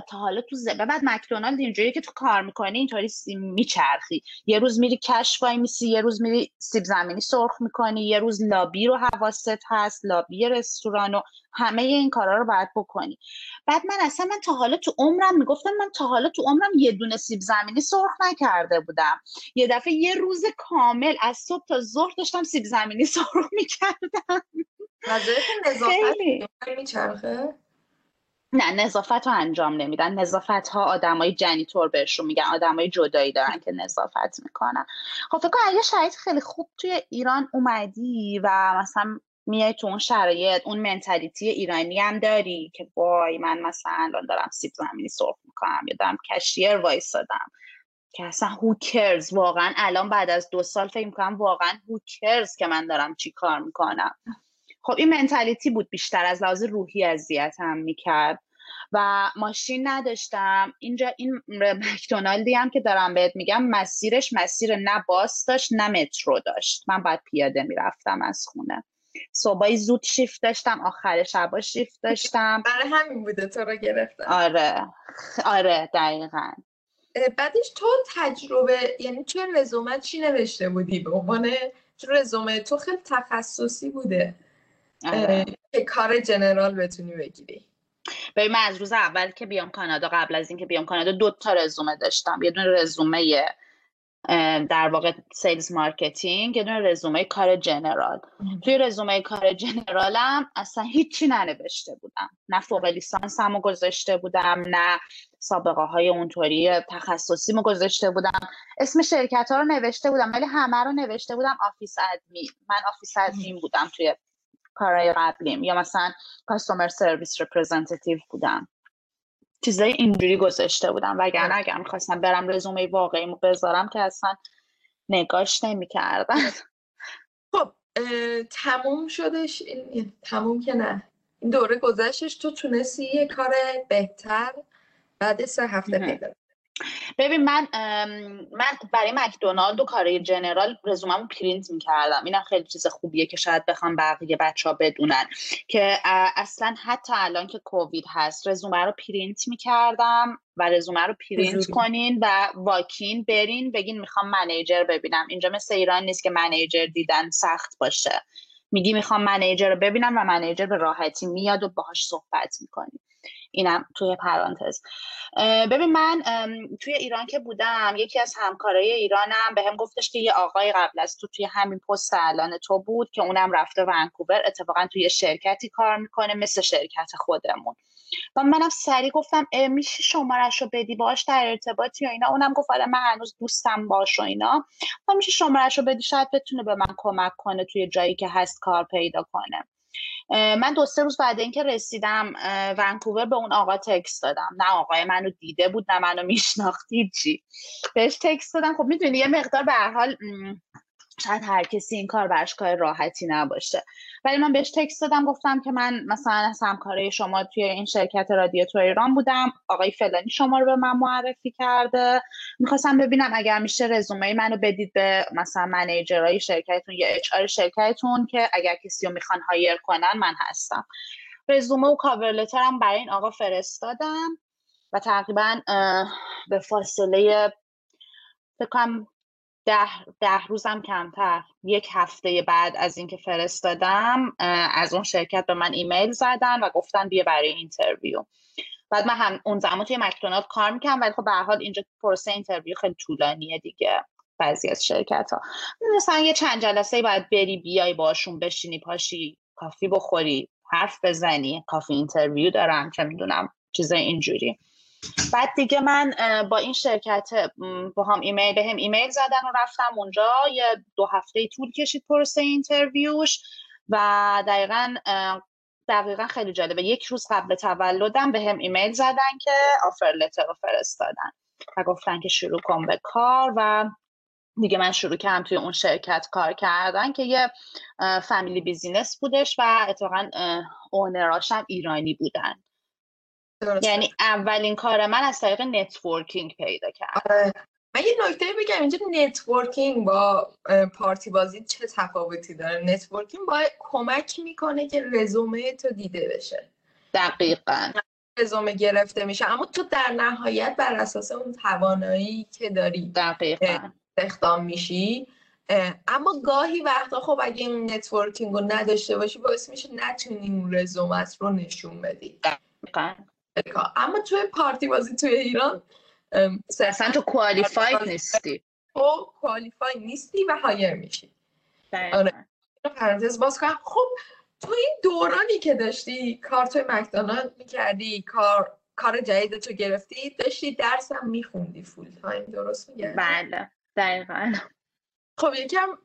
تا حالا تو زبه بعد مکدونالد اینجوری که تو کار می‌کنی اینطوری میچرخی. یه روز میری کشف وای میسی یه روز میری سیب زمینی سرخ می‌کنی یه روز لابی رو حواست هست لابی رستوران و همه این کارا رو باید بکنی. بعد من اصلا من تا حالا تو عمرم می‌گفتم من تا حالا تو عمرم یه دونه سیب زمینی سرخ نکرده بودم. یه دفعه یه روز کامل از صبح تا ظهر داشتم سیب زمینی [laughs] سرخ می‌کردم. نظافت میچرخه؟ نه نظافت رو انجام نمیدن. نظافت ها آدمای جنیتور بهشون میگن. آدمای جدایی دارن که نظافت می‌کنن. خب فکر کنم اگه شرایط خیلی خوب توی ایران اومدی و مثلا میای تو اون شرایط اون منتالیتی ایرانی هم داری که وای من مثلا الان دارم سیب زمینی سرخ می‌کنم یا دارم کشیر وایسادم. که اصلا هو کرز واقعا الان بعد از دو سال فکر می‌کنم واقعا هو کرز که من دارم چی کار می‌کنم؟ خب این منتالیتی بود بیشتر از لحاظ روحی اذیت هم می‌کرد و ماشین نداشتم. اینجا این مکدونالدی هم که دارم بهت میگم مسیرش مسیر نه باس داشت نه مترو داشت. من باید پیاده می‌رفتم از خونه. صبحی زود شیفت داشتم آخر شبا شیفت داشتم. برای همین بوده تو رو گرفتم. آره. آره دقیقا. بعدش تو تجربه یعنی توی رزومه چی نوشته بودی؟ به عنوان رزومه تو خیلی تخصصی بوده. آره. که کار general بتونی بگیری. ببین من از روز اول که بیام کانادا قبل از اینکه بیام کانادا دو تا رزومه داشتم. یه دونه رزومه در واقع sales marketing یه دونه رزومه کار general. توی رزومه کار general م اصلا هیچی ننوشته بودم. نه فوق لیسانس هم گذاشته بودم نه سابقه های اونطوری تخصصی مو گذاشته بودم. اسم شرکت ها رو نوشته بودم ولی همه رو نوشته بودم office admin. من office admin بودم توی کارهای قبلیم. یا مثلا customer service representative بودم. چیزای اینجوری گذاشته بودم. وگرنه اگر می‌خواستم برم رزومه واقعیمو بذارم که اصلا نگاش نمی‌کردم. [laughs] خب تموم شدش. این تموم که نه. این دوره گذشتش تو تونستی یه کار بهتر بعد سه هفته پیدا ببین من من برای مکدونالد و کارای general رزوممو پرینت می‌کردم. اینم خیلی چیز خوبیه که شاید بخوام بقیه بچه ها بدونن که اصلا حتی الان که کووید هست رزومه رو پرینت می‌کردم و رزومه رو پرینت کنین و walk-in برین بگین می‌خوام manager ببینم. اینجا مثل ایران نیست که manager دیدن سخت باشه. میگی می‌خوام manager رو ببینم و manager به راحتی میاد و باهاش صحبت می‌کنیم اینم توی پرانتز. ببین من توی ایران که بودم یکی از همکارای ایرانم به هم گفتش که یه آقای قبل از تو توی همین پست الان تو بود که اونم رفته ونکوور اتفاقا توی شرکتی کار می‌کنه مثل شرکت خودمون. و منم سریع گفتم میشه شمارش رو بدی باش در ارتباطی یا اینا؟ اونم گفت آره من هنوز دوستم باش و اینا. و میشه شمارش رو بدی شاید بتونه به من کمک کنه توی جایی که هست کار پیدا کنه. من دو سه روز بعد اینکه رسیدم ونکوور به اون آقا تکس دادم. نه آقای منو دیده بود نه منو [laughs] میشناختی چی؟ بهش تکس دادم. خب می‌دونی یه مقدار به حال شاید هر کسی این کار برش کار راحتی نباشه. ولی من بهش تکست دادم گفتم که من مثلا از همکاره شما توی این شرکت رادیو تو ایران بودم آقای فلانی شما رو به من معرفی کرده. می‌خواستم ببینم اگر میشه رزومه منو بدید به مثلا منیجرهای شرکتتون یا اچ آر شرکتتون که اگر کسی رو می‌خوان هایر کنن من هستم. رزومه و کاور هم برای این آقا فرستادم و تقریبا به فاصله فکر کنم ده, ده روزم کمتر. یک هفته بعد از اینکه فرستادم از اون شرکت به من ایمیل زدن و گفتن بیا برای interview. بعد من هم اون زمان توی مکدونالد کار می‌کنم ولی خب به هر حال اینجا پروسه interview خیلی طولانیه دیگه. بعضی از شرکت ها مثلا یه چند جلسه باید بری بیای باشون بشینی پاشی coffee بخوری حرف بزنی. coffee interview دارم چه می‌دونم چیزای اینجوری. بعد دیگه من با این شرکت با هم ایمیل به هم ایمیل زدن و رفتم اونجا. یه دو هفته طول کشید پروسه interviewش و دقیقا دقیقا خیلی جالبه. یک روز قبل تولدم به هم ایمیل زدن که offer letter رو فرستادن و گفتن که شروع کن به کار و دیگه من شروع کردم توی اون شرکت کار کردن که یه family business بودش و اتفاقا ownerاش هم ایرانی بودن. یعنی اولین کار من از طریق networking پیدا کردم آره. من یه نکته بگم اینجا networking با پارتی بازی چه تفاوتی داره؟ networking با کمک می‌کنه که رزومه‌تو دیده بشه. دقیقا. رزومه گرفته میشه. اما تو در نهایت بر اساس اون توانایی که داری دقیقا. استخدام میشی. اما گاهی وقتا خب اگه این networking رو نداشته باشی باعث میشه نتونی اون رزومت رو نشون بدی. دقیقا. اما توی پارتی بازی توی ایران اصلا تو qualify نیستی تو qualify نیستی و hire میشی آره پرانتز باز کنم خب تو این دورانی که داشتی کار توی مکدونالد می‌کردی کار کار جدیدتو گرفتی داشتی درس هم میخوندی full time درست میگه بله دقیقا خب یکم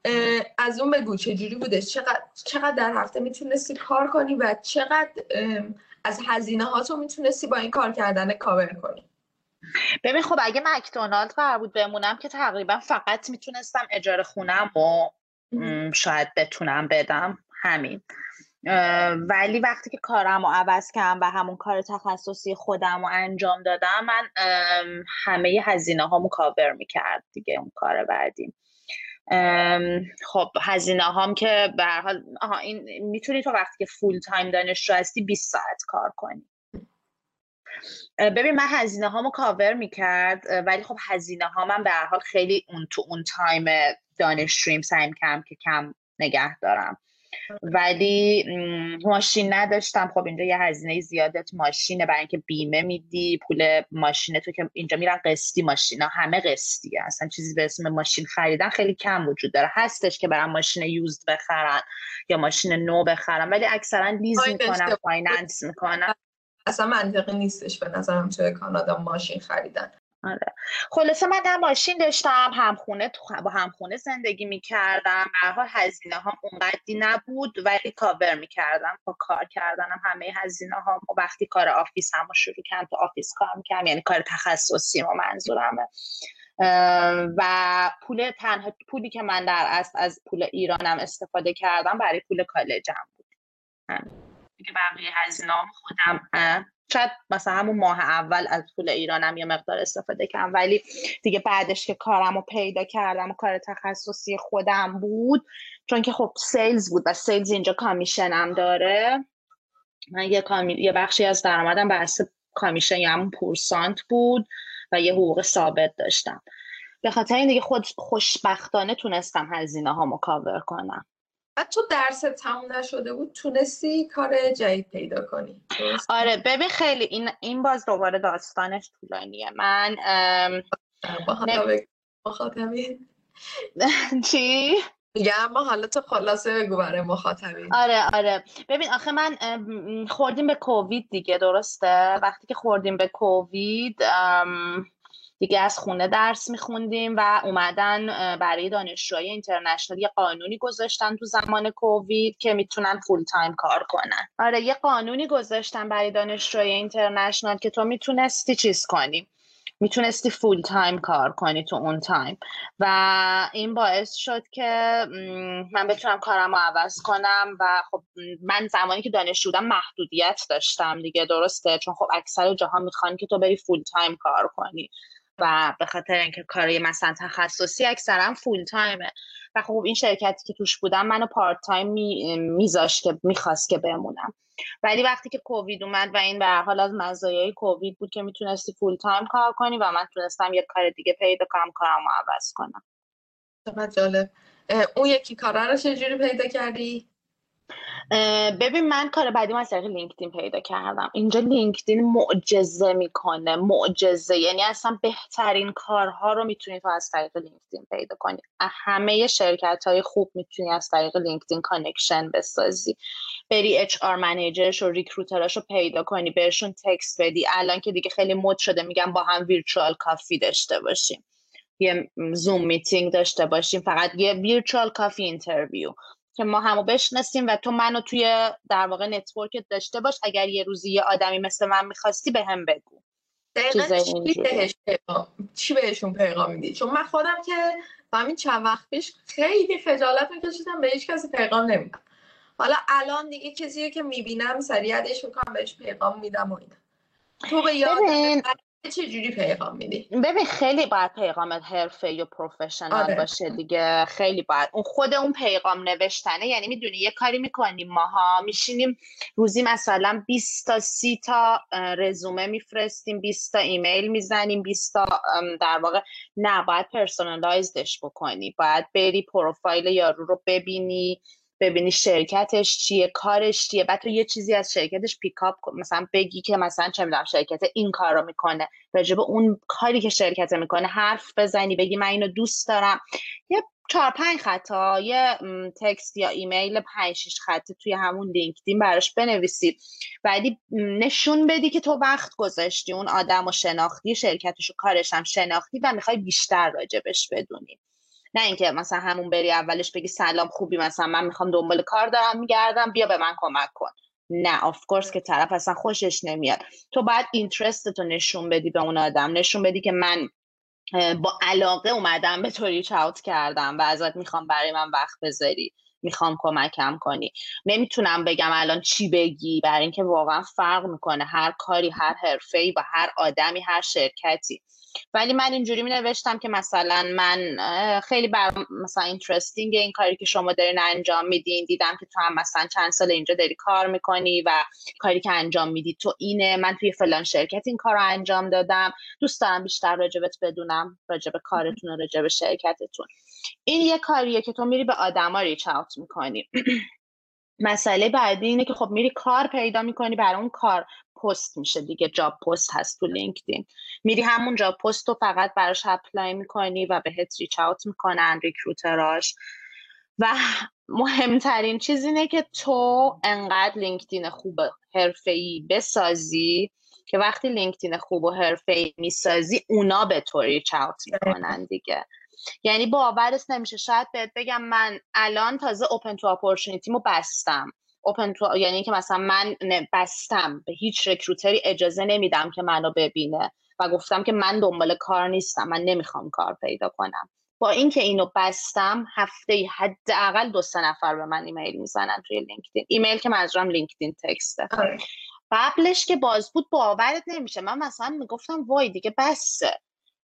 از اون بگو چجوری بوده چقدر, چقدر در هفته می‌تونستی کار کنی و چقدر از هزینه ها تو می‌تونستی با این کار کردن کاور کنی. ببین خب اگه مکدونالد قرار بود بمونم که تقریبا فقط می‌تونستم اجاره خونم و شاید بتونم بدم. همین. ولی وقتی که کارم رو عوض کردم و همون کار تخصصی خودم رو انجام دادم من همه هزینه ها کاور می‌کرد دیگه اون کار بعدیم خب هزینه هم که به حال این می‌تونی تو وقتی که فول تایم دانشجو هستی 20 ساعت کار کنی. ببین من هزینه هامو کاور می‌کرد ولی خب هزینه ها من به هر حال خیلی اون تو اون time دانشجویم سعی کم که کم نگه دارم. ولی ماشین نداشتم. خب اینجا یه هزینه زیادت ماشینه. برای اینکه بیمه میدی پول ماشین تو که اینجا میرن قسطی ماشینا. همه قسطیه. اصلا چیزی به اسم ماشین خریدن خیلی کم وجود داره. هستش که برن ماشین used بخرن یا ماشین نو بخرن. ولی اکثرا lease می‌کنن finance می‌کنن. اصلا منطقی نیستش به نظرم توی کانادا ماشین خریدن. آره. خلاصه من هم ماشین نداشتم همخونه با همخونه زندگی می‌کردم. به هزینه هم اونقدی نبود ولی کاور می‌کردم. با کار کردنم همه هزینه ها و وقتی کار office هم شروع کردم تو office کار می‌کردم. یعنی کار تخصصی ما منظورمه. و پول تنها پولی که من در اصل از پول ایرانم استفاده کردم برای پول کالجم بود. دیگه بقیه هزینه خودم شاید مثلا همون ماه اول از پول ایرانم یه مقدار استفاده کردم ولی دیگه بعدش که کارم رو پیدا کردم و کار تخصصی خودم بود چون که خب سیلز بود و سیلز اینجا کامیشنم داره. من یه, کامی... یه بخشی از درآمدم بحث کامیشن یا همون پورسانت بود و یه حقوق ثابت داشتم. به خاطر این دیگه خود خوشبختانه تونستم هزینه ها مکاور کنم. بعد تو درس تموم نشده بود تونستی کار جدید پیدا کنی. آره ببین خیلی این این باز دوباره داستانش طولانیه. من مخاطبین؟ [laughs] چی؟ میگم اما حالا تو خلاصه بگو برای مخاطبین. آره آره. ببین آخه من خوردیم به کووید دیگه درسته؟ وقتی که خوردیم به کووید دیگه از خونه درس میخوندیم و اومدن برای دانشجوهای international یه قانونی گذاشتن تو زمان کووید که می‌تونن full time کار کنن. آره یه قانونی گذاشتن برای دانشجوهای international که تو می‌تونستی چیز کنی. می‌تونستی full time کار کنی تو اون time و این باعث شد که من بتونم کارم رو عوض کنم و خب من زمانی که دانشجو بودم محدودیت داشتم دیگه درسته؟ چون خب اکثر جاها می‌خوان که تو بری full time کار کنی. و به خاطر اینکه کاری مثلا تخصصی اکثرا full timeه و خب این شرکتی که توش بودم منو part time میذاشت که می‌خواست که بمونم. ولی وقتی که کووید اومد و این به حال از مزایای کووید بود که می‌تونستی full time کار کنی و من تونستم یه کار دیگه پیدا کنم کارم عوض کنم. چقدر جالب. اون یکی کارا رو چجوری پیدا کردی؟ ببین من کار بعدی از طریق لینکدین پیدا کردم. اینجا لینکدین معجزه می‌کنه. معجزه. یعنی اصلا بهترین کارها رو می‌تونی تو از طریق لینکدین پیدا کنی. همه شرکت های خوب می‌تونی از طریق لینکدین connection بسازی. بری HR managerش و recruiterاش رو پیدا کنی. بهشون text بدی. الان که دیگه خیلی مد شده میگم با هم virtual coffee داشته باشیم. یه Zoom meeting داشته باشیم. فقط یه virtual coffee interview که ما همو بشناسیم و تو منو توی در واقع networkت داشته باش اگر یه روزی یه آدمی مثل من می‌خواستی به هم بگو. چی, بهش چی بهشون پیغام میدی؟ چون من خودم که همین چند وقت پیش خیلی خجالت میکشیدم به هیچ کسی پیغام نمیدم. حالا الان دیگه کسی که می‌بینم سریعتش می‌کنم بهش پیغام میدم و اینا. تو به یاد چه جوری پیغام میدی؟ ببین خیلی باید پیغامت حرفه یا professional آره. باشه دیگه. خیلی باید. اون خود اون پیغام نوشتنه یعنی می‌دونی یه کاری می‌کنیم ماها میشینیم روزی مثلا 20 تا 30 تا رزومه میفرستیم 20 تا ایمیل می‌زنیم 20 تا در واقع نه باید personalizedش بکنی. باید بری پروفایل یارو رو ببینی. ببینی شرکتش چیه کارش چیه بعد تو یه چیزی از شرکتش pick up مثلا بگی که مثلا چه می‌دونم شرکت این کار رو می‌کنه راجب اون کاری که شرکت می‌کنه حرف بزنی بگی من اینو دوست دارم. یه چهار پنج خط یه text یا ایمیل پنج شیش خطی توی همون لینکدین براش بنویسی. بعدی نشون بدی که تو وقت گذاشتی اون آدم و شناختی شرکتش و کارش هم شناختی و می‌خوای بیشتر راجبش بدونی. نه اینکه مثلا همون بری اولش بگی سلام خوبی مثلا من می‌خوام دنبال کار دارم میگردم بیا به من کمک کن. نه of course که طرف اصلا خوشش نمیاد. تو باید interestتو نشون بدی به اون آدم نشون بدی که من با علاقه اومدم به تو reach out کردم و ازت می‌خوام برای من وقت بذاری می‌خوام کمکم کنی. نمی‌تونم بگم الان چی بگی برای اینکه واقعا فرق می‌کنه. هر کاری هر حرفه با هر آدمی هر شرکتی. ولی من اینجوری می نوشتم که مثلا من خیلی برام مثلا interesting این کاری که شما دارین انجام میدین. دیدم که تو هم مثلا چند سال اینجا داری کار می‌کنی و کاری که انجام میدی. تو اینه. من توی فلان شرکت این کار رو انجام دادم. دوست دارم بیشتر راجبت بدونم راجب کارتون و راجب شرکتتون. این یه کاریه که تو میری به آدما reach out می‌کنی. مسئله بعدی اینه که خب میری کار پیدا می‌کنی برای اون کار پست میشه دیگه. job post هست تو LinkedIn. میری همون job post رو فقط براش apply می‌کنی و بهت reach out می‌کنن recruiter اش. و مهمترین چیز اینه که تو انقدر LinkedIn خوب ای بسازی که وقتی LinkedIn خوب و ای می‌سازی اونا به تو reach out می‌کنن دیگه. یعنی باورت نمیشه. شاید بهت بگم من الان تازه open to opportunity مو بستم. open to یعنی که مثلا من بستم. به هیچ recruiter ی اجازه نمیدم که منو ببینه و گفتم که من دنبال کار نیستم. من نمی‌خوام کار پیدا کنم. با اینکه اینو بستم هفته حداقل دو سه نفر به من ایمیل می‌زنن توی LinkedIn. ایمیل که منظورم LinkedIn text ه. آره. قبلش که باز بود باورت نمیشه. من مثلا می‌گفتم وای دیگه بسه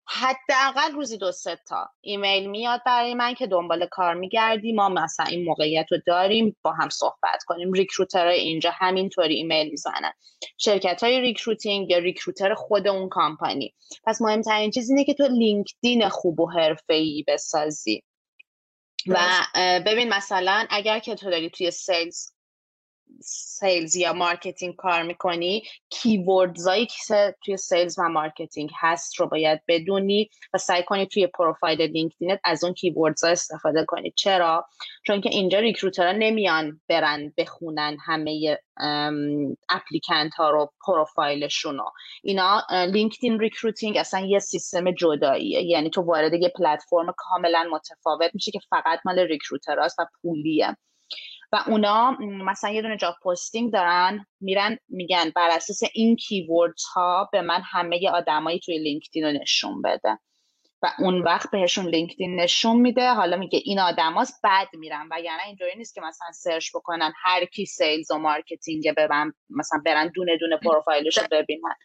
حداقل روزی دو سه تا ایمیل میاد برای من که دنبال کار میگردی. ما مثلا این موقعیت رو داریم با هم صحبت کنیم. recruiter های اینجا همینطوری ایمیل می‌زنن. شرکت های recruiting یا recruiter خود اون کامپانی. پس مهمترین چیز اینه که تو LinkedIn خوب و ای بسازی. و ببین مثلا اگر که تو داری توی sales sales یا marketing کار می‌کنی keywords ایی که توی sales و marketing هست رو باید بدونی و سعی کنی توی profile LinkedIn ت از اون keywords ا استفاده کنی. چرا؟ چون که اینجا recruiter ها نمیان برن بخونن همه applicant ها رو پروفایلشون رو. اینا LinkedIn recruiting اصلا یه سیستم جداییه. یعنی تو وارد یه پلتفرم کاملا متفاوت میشه که فقط مال recruiter است و پولیه. و اونا مثلا یه دونه job posting دارن میرن میگن بر اساس این keyword ها به من همه آدمایی توی LinkedIn رو نشون بده. و اون وقت بهشون LinkedIn نشون میده حالا میگه این آدماست بعد میرن. و یعنی اینجوری نیست که مثلا search بکنن هر کی sales و marketing ببین مثلا برن دونه دونه پروفایلش رو ببینن.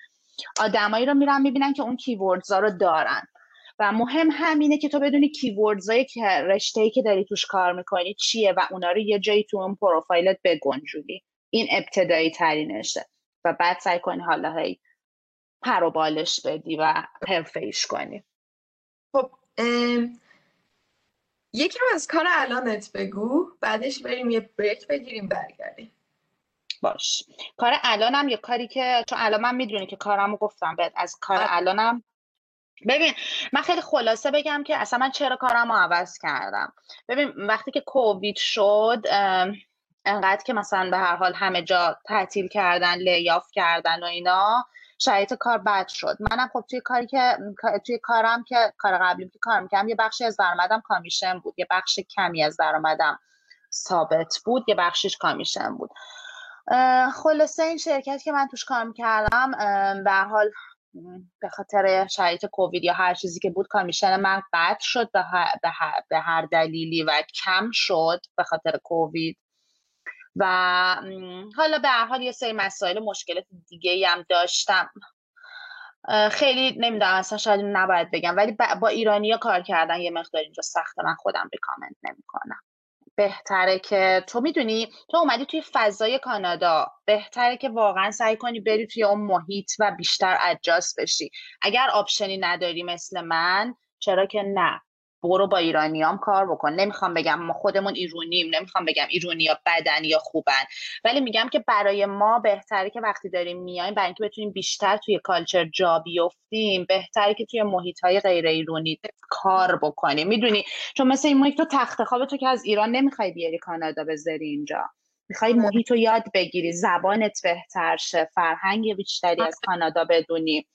آدمایی رو میرن می‌بینن که اون keywords ا رو دارن. و مهم همینه که تو بدونی keywords ایی که رشته ای که داری توش کار می‌کنی چیه و اونا رو یه جایی تو اون پروفایلت بگنجونی. این ابتدایی ترینشه. و بعد سعی کنی حالا هی پر و بالش بدی و حرفه ایش کنی. خب یکی رو از کار الانت بگو. بعدش بریم یه بریک بگیریم برگردیم. باش. کار الانم یه کاری که چون الان من می‌دونی که کارمو گفتم بهت از کار آره. الانم ببین من خیلی خلاصه بگم که اصلا من چرا کارم رو عوض کردم. ببین وقتی که کووید شد انقدر که مثلا به هر حال همه جا تعطیل کردن لیاف کردن و اینا شرایط کار بد شد. منم خب توی کاری که توی کارم که کار قبلی که کار می‌کردم یه بخشی از درآمدم کامیشن بود یه بخش کمی از درآمدم ثابت بود یه بخشیش کامیشن بود. خلاصه این شرکت که من توش کار می‌کردم به حال به خاطر شرایط کووید یا هر چیزی که بود کامیشن من قطع شد به هر, به هر دلیلی و کم شد به خاطر کووید. و حالا به هر حال یه سری مسائل مشکلات دیگه هم داشتم. خیلی نمی‌دونم اصلا شاید نباید بگم ولی با ایرانیا کار کردن یه مقدار اینجا سخته من خودم به کامنت نمی‌کنم. بهتره که تو می‌دونی تو اومدی توی فضای کانادا بهتره که واقعا سعی کنی بری توی اون محیط و بیشتر ادجاست بشی. اگر option ی نداری مثل من چرا که نه. برو با ایرانیام کار بکن. نمی‌خوام بگم ما خودمون ایرونیم نمی‌خوام بگم ایرونیا بدن یا خوبن. ولی میگم که برای ما بهتره که وقتی داریم میایم برای اینکه بتونیم بیشتر توی culture جا بیفتیم بهتره که توی محیط های غیر ایرونی کار بکنیم. می‌دونی؟ چون مثل این محیط تو تخت خواب تو که از ایران نمی‌خوای بیاری کانادا بذاری اینجا. می‌خوای آره. محیط رو یاد بگیری. زبانت بهتر شه. فرهنگ بیشتری از آره. کانادا بدونی.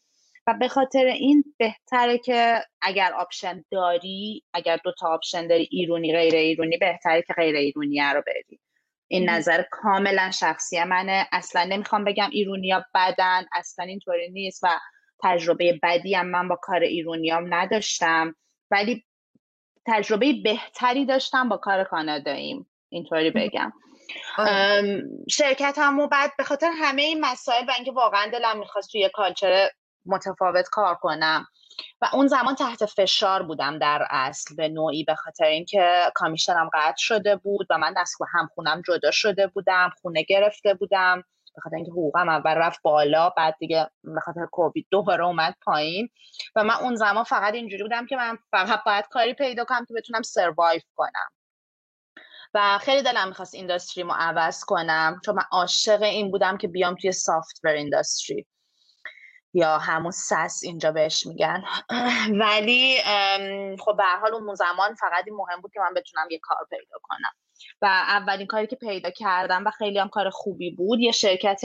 و به خاطر این بهتره که اگر option داری اگر دو تا option داری ایرونی غیر ایرونی بهتره که غیر ایرونی رو بری. این نظر کاملا شخصی منه. اصلا نمی‌خوام بگم ایرونیا بدن اصلا اینطوری نیست و تجربه بدی هم من با کار ایرونیام نداشتم. ولی تجربه بهتری داشتم با کار کاناداییم. اینطوری بگم. آره. شرکت هم و بعد به خاطر همه این مسائل و اینکه واقعا دلم می‌خواست توی culture متفاوت کار کنم. و اون زمان تحت فشار بودم در اصل به نوعی به خاطر اینکه کامیشنم قطع شده بود و من دست هم خونم جدا شده بودم خونه گرفته بودم. به خاطر اینکه حقوقم اول رفت بالا بعد دیگه به خاطر کووید دوباره اومد پایین. و من اون زمان فقط اینجوری بودم که من فقط باید کاری پیدا کنم که بتونم سروایو کنم. و خیلی دلم می‌خواست اینداستری رو عوض کنم چون من عاشق این بودم که بیام توی سافتور اینداستری یا همون سس اینجا بهش میگن. [clears throat] ولی خب به حال اون زمان فقط این مهم بود که من بتونم یه کار پیدا کنم. و اولین کاری که پیدا کردم و خیلی هم کار خوبی بود یه شرکت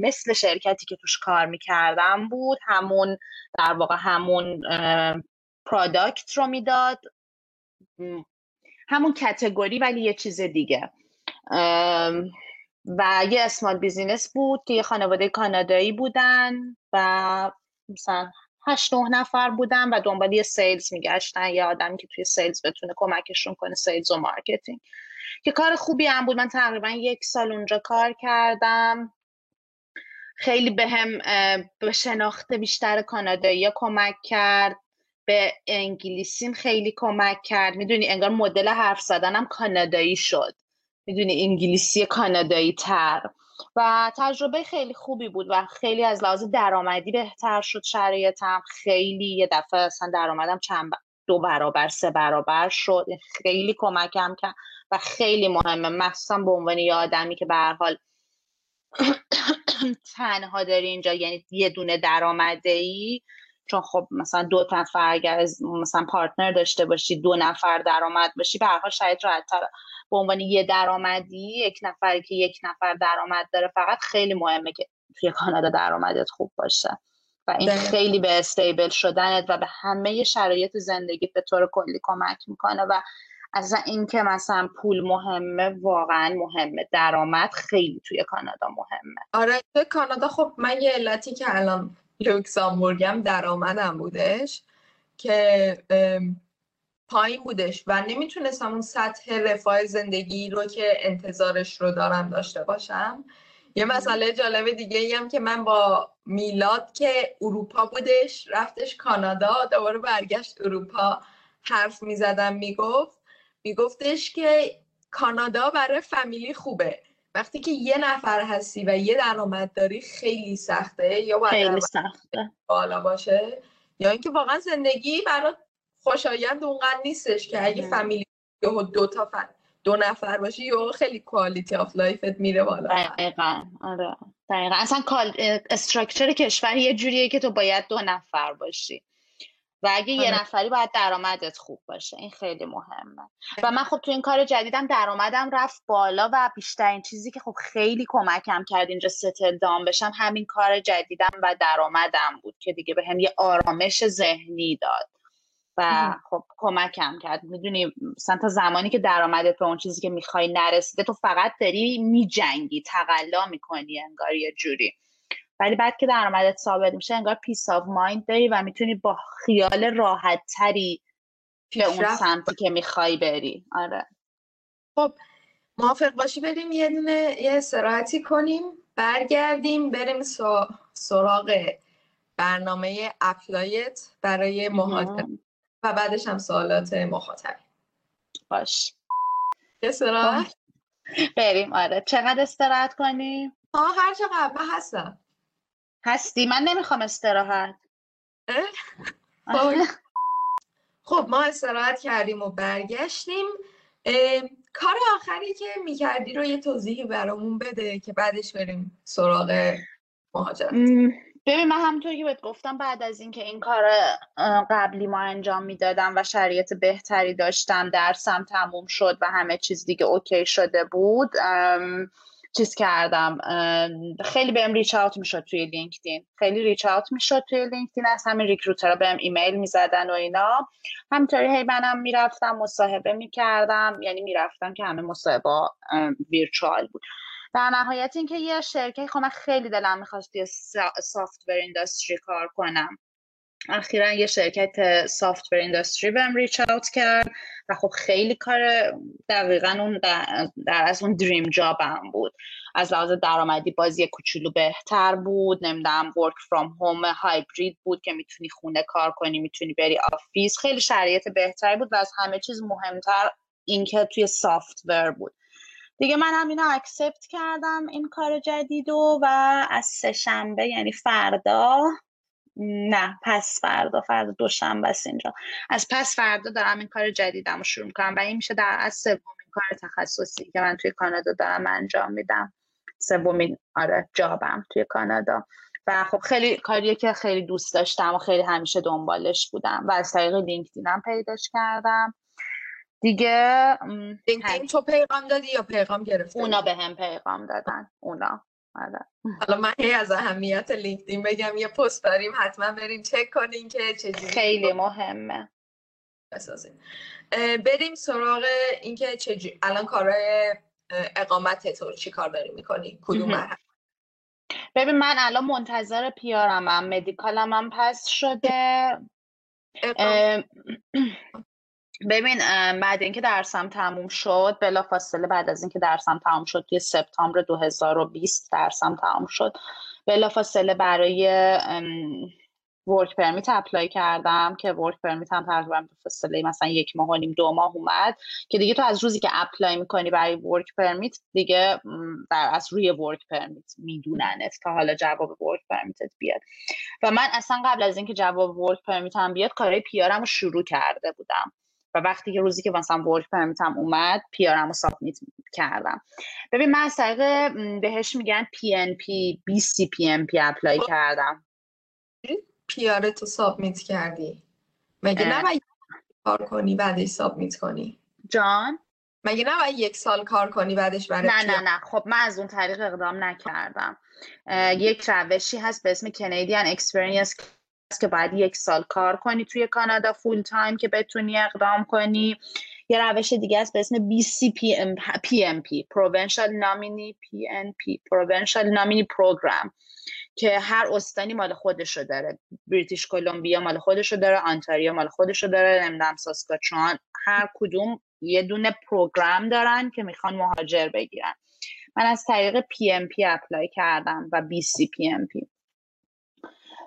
مثل شرکتی که توش کار می‌کردم بود همون در واقع همون پرادکت رو می‌داد. همون کتگوری ولی یه چیز دیگه. و یه small business بود که یه خانواده کانادایی بودن و مثلا هشت نه نفر بودن و دنبال یه sales میگشتن یه آدمی که توی sales بتونه کمکشون کنه sales و marketing که کار خوبی هم بود. من تقریبا یک سال اونجا کار کردم. خیلی بهم به شناخت بیشتر کانادایی کمک کرد. به انگلیسیم خیلی کمک کرد. می‌دونی انگار مدل حرف زدنم کانادایی شد. می‌دونی انگلیسی کانادایی تر و تجربه خیلی خوبی بود و خیلی از لحاظ درآمدی بهتر شد شرایطم. خیلی یه دفعه اصلا درآمدم چند دو برابر سه برابر شد. خیلی کمکم کرد و خیلی مهمه. مخصوصا به عنوان یه آدمی که به هر حال [coughs] تنها داری اینجا یعنی یه دونه درآمده ای چون خب مثلا دو نفر اگر مثلا پارتنر داشته باشی دو نفر درآمد باشی به هر حال شاید راحت‌تر. به عنوان یه درآمدی یک نفری که یک نفر درآمد داره فقط خیلی مهمه که توی کانادا درآمدت خوب باشه و این خیلی به استیبل شدنت و به همه شرایط زندگی به طور کلی کمک می‌کنه و از اینکه مثلا پول مهمه واقعا مهمه. درآمد خیلی توی کانادا مهمه. آره توی کانادا خب من یه علتی که الان لوکسامبورگم درآمدم بودش که پایین بودش و نمی‌تونستم اون سطح رفاه زندگی رو که انتظارش رو دارم داشته باشم. یه مسئله جالب دیگه ای هم که من با میلاد که اروپا بودش رفتش کانادا دوباره برگشت اروپا حرف می‌زدم می‌گفت میگفتش که کانادا برای فامیلی خوبه. وقتی که یه نفر هستی و یه درآمد داری خیلی سخته. یا باید خیلی سخته. بالا باشه. یا اینکه واقعا زندگی برای خوشایند اونقدر نیستش که اگه فامیلی دو تا فن دو نفر باشی یا خیلی کوالیتی آف لایفت میره بالا. دقیقا. آره. دقیقا. اصلا استراکچر کشور یه جوریه که تو باید دو نفر باشی. و اگه یه آره. نفری باید درآمدت خوب باشه. این خیلی مهمه. و من خب تو این کار جدیدم درآمدم رفت بالا و بیشترین چیزی که خب خیلی کمکم کرد اینجا ستل دام بشم همین کار جدیدم و درآمدم بود که دیگه به هم یه آرامش ذهنی داد. و خب کمکم کرد. می‌دونی مثلا تا زمانی که درآمدت به اون چیزی که می‌خوای نرسیده تو فقط داری میجنگی تقلا می‌کنی انگار یه جوری. ولی بعد که درآمدت ثابت میشه انگار peace of mind داری و می‌تونی با خیال راحت تری به اون سمتی که می‌خوای بری. آره. خب موافق باشی بریم یه دونه یه استراحتی کنیم برگردیم بریم سراغ برنامه اپلایت برای مهاجرت و بعدش هم سوالات مخاطب. باش. استراحت؟ بریم. آره. چقدر استراحت کنیم؟ ها هر چقدر. هستم. هستی؟ من نمی‌خوام استراحت. خب. ما استراحت کردیم و برگشتیم. کار آخری که می‌کردی رو یه توضیحی برامون بده که بعدش بریم سراغ مهاجرت. ببین من همونطور که بهت گفتم بعد از اینکه این کار قبلی ما انجام می‌دادم و شرایط بهتری داشتم درسم تموم شد و همه چیز دیگه اوکی شده بود چیز کردم خیلی بهم reach out می‌شد توی LinkedIn. خیلی reach out می‌شد توی LinkedIn از همین recruiter ها بهم ایمیل می‌زدن و اینا. همینطوری هی منم می‌رفتم مصاحبه می‌کردم یعنی می‌رفتم که همه مصاحبه virtual بود. در نهایت اینکه یه شرکت خب من خیلی دلم می‌خواست توی software industry کار کنم. اخیرا یه شرکت software industry بهم reach out کرد و خب خیلی کار دقیقا اون در اصل اون dream job م بود. از لحاظ درآمدی باز یه کوچولو بهتر بود نمی‌دونم work from home hybrid بود که می‌تونی خونه کار کنی می‌تونی بری office خیلی شرایط بهتری بود و از همه چیز مهمتر اینکه توی software بود. دیگه من هم اینو accept کردم این کار جدید و از سه شنبه یعنی فردا نه پس فردا فردا دوشنبه است اینجا. از پس فردا دارم این کار جدیدم رو شروع می‌کنم و این میشه در اصل سومین کار تخصصی که من توی کانادا دارم انجام میدم. سومین آره job م توی کانادا. و خب خیلی کاریه که خیلی دوست داشتم و خیلی همیشه دنبالش بودم و از طریق LinkedIn م پیداش کردم. دیگه لینکدین تو پیغام دادی یا پیغام گرفتی اونا به هم پیغام دادن. اونا. آره. حالا من هی از اهمیت لینکدین بگم یه پست داریم حتما بریم چک کنین که چجوری خیلی مهمه. بسازیم. بریم سراغ اینکه چجوری الان کارهای اقامت تو چی کار داری می‌کنی؟ کدوم مرحله؟ ببین من الان منتظر پیارم هم مدیکالم هم پس شده [clears throat] ببین بعد اینکه درسم تموم شد بلا فاصله بعد از اینکه درسم تموم شد توی سپتامبر 2020 درسم تموم شد. بلا فاصله برای work permit apply کردم که work permit هم تقریبا به فاصله مثلا یک ماه و نیم دو ماه اومد که دیگه تو از روزی که apply می‌کنی برای work permit دیگه در اصل روی work permit میدوننت تا حالا جواب work permit ت بیاد. و من اصلا قبل از اینکه جواب work permit هم بیاد کارهای PR م رو شروع کرده بودم. و وقتی که روزی که مثلا work permit م اومد PR م رو submit کردم. ببین من از طریق بهش میگن پی ان پی بی سی پی ام پی اپلای کردم. PR تو submit کردی. مگه نباید کار کنی بعدش submit کنی؟ جان؟ مگه نباید یک سال کار کنی بعدش برای نه نه نه. خب من از اون طریق اقدام نکردم. یک روشی هست به اسم Canadian Experience که باید یک سال کار کنی توی کانادا full time که بتونی اقدام کنی. یه روش دیگه است به اسم BC PNP Provincial Nominee PNP Provincial Nominee Program که هر استانی مال خودشو داره. بریتیش کلمبیا مال خودشو داره آنتاریو مال خودشو داره نمی‌دونم ساسکاچوان هر کدوم یه دونه program دارن که می‌خوان مهاجر بگیرن. من از طریق PNP apply کردم و BC PNP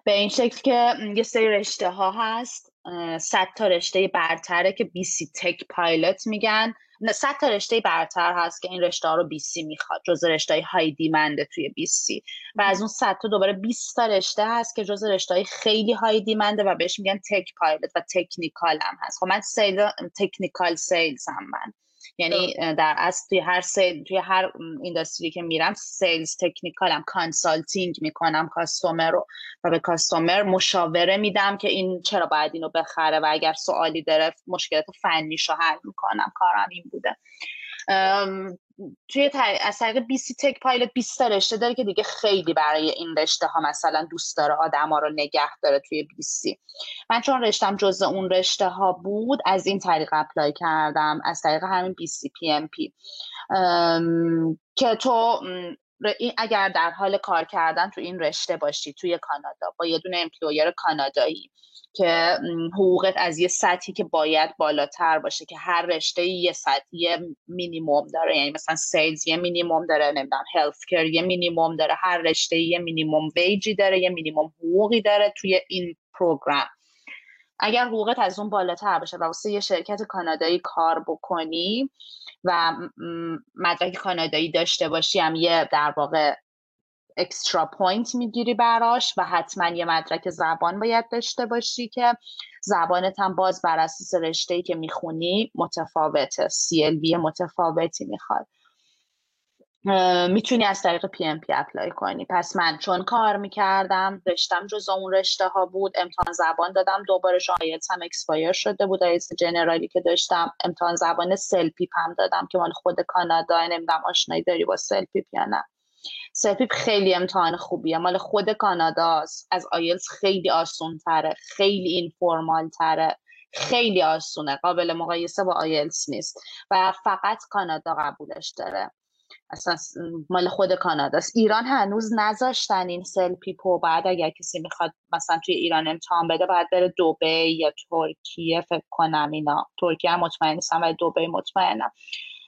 به این شکل که یه سری رشته ها هست صد تا رشته برتره که BC Tech Pilot میگن. صد تا رشته برتر هست که این رشته ها رو BC می‌خواد جز رشته های high demand ه توی BC. و از اون صد تا دوباره 20 تا رشته هست که جز رشته های خیلی high demand ه و بهش میگن Tech Pilot و technical هم هست. خب من sales technical sales هم من. یعنی در اصل توی هر sales توی هر industry که میرم sales technical م consulting می‌کنم customer رو و به customer مشاوره میدم که این چرا باید اینو بخره و اگر سوالی داره مشکلات فنیشو حل می‌کنم کارم این بوده. توی از طریق BC Tech Pilot 20 رشته داره که دیگه خیلی برای این رشته ها مثلا دوست داره آدم ها رو نگه داره توی BC من چون رشتم جز اون رشته ها بود از این طریق apply کردم از طریق همین BC PNP. که تو اگر در حال کار کردن تو این رشته باشی توی کانادا با یه دونه employer کانادایی که حقوقت از یه سطحی که باید بالاتر باشه که هر رشته یه سطحی مینیموم داره. یعنی مثلا sales یه مینیموم داره نمی‌دونم health care یه مینیموم داره هر رشته یه minimum wage ی داره یه مینیموم حقوقی داره توی این program اگر حقوقت از اون بالاتر باشه و واسه یه شرکت کانادایی کار بکنی و مدرک کانادایی داشته باشی هم یه در واقع extra point می‌گیری براش و حتما یه مدرک زبان باید داشته باشی که زبانت هم باز بر اساس رشته که می‌خونی متفاوته. CLB متفاوتی می‌خواد. می‌تونی از طریق PNP apply کنی. پس من چون کار می‌کردم رشتم جز اون رشته ها بود امتحان زبان دادم. دوباره IELTS م expire شده بود. IELTS general ی که داشتم امتحان زبان CELPIP هم دادم که مال خود کانادا. نمی‌دونم آشنایی داری با CELPIP یا نه. CELPIP خیلی امتحان خوبیه. مال خود کاناداست از آیلز خیلی آسون تره خیلی informal تره خیلی آسونه. قابل مقایسه با آیلز نیست. و فقط کانادا قبولش داره. اساس مال خود کاناداست ایران هنوز نذاشتن این CELPIP و بعد اگر کسی می‌خواد مثلا توی ایران امتحان بده باید بره دوبی یا ترکیه فکر کنم اینا. ترکیه هم مطمئن نیستم ولی دوبی مطمئنم.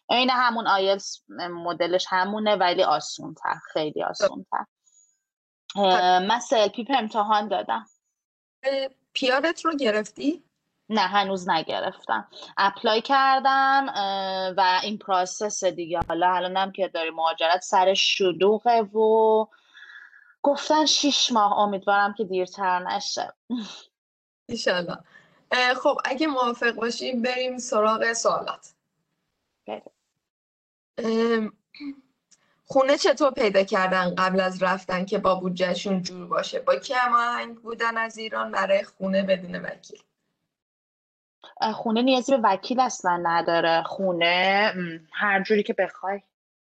عین همون آیلز مدلش همونه ولی آسون تر خیلی آسون تر من CELPIP امتحان دادم. PRت رو گرفتی؟ نه هنوز نگرفتم. apply کردم و این process دیگه. حالا الانم که داری مهاجرت سر شلوغه و گفتن شیش ماه. امیدوارم که دیرتر نشه. ایشالله خب اگه موافق باشیم بریم سراغ سوالات. خونه چطور پیدا کردن قبل از رفتن که با بودجهشون جور باشه؟ با کی هماهنگ بودن از ایران؟ برای خونه بدون وکیل. خونه نیازی به وکیل اصلا نداره. خونه هر جوری که بخوای.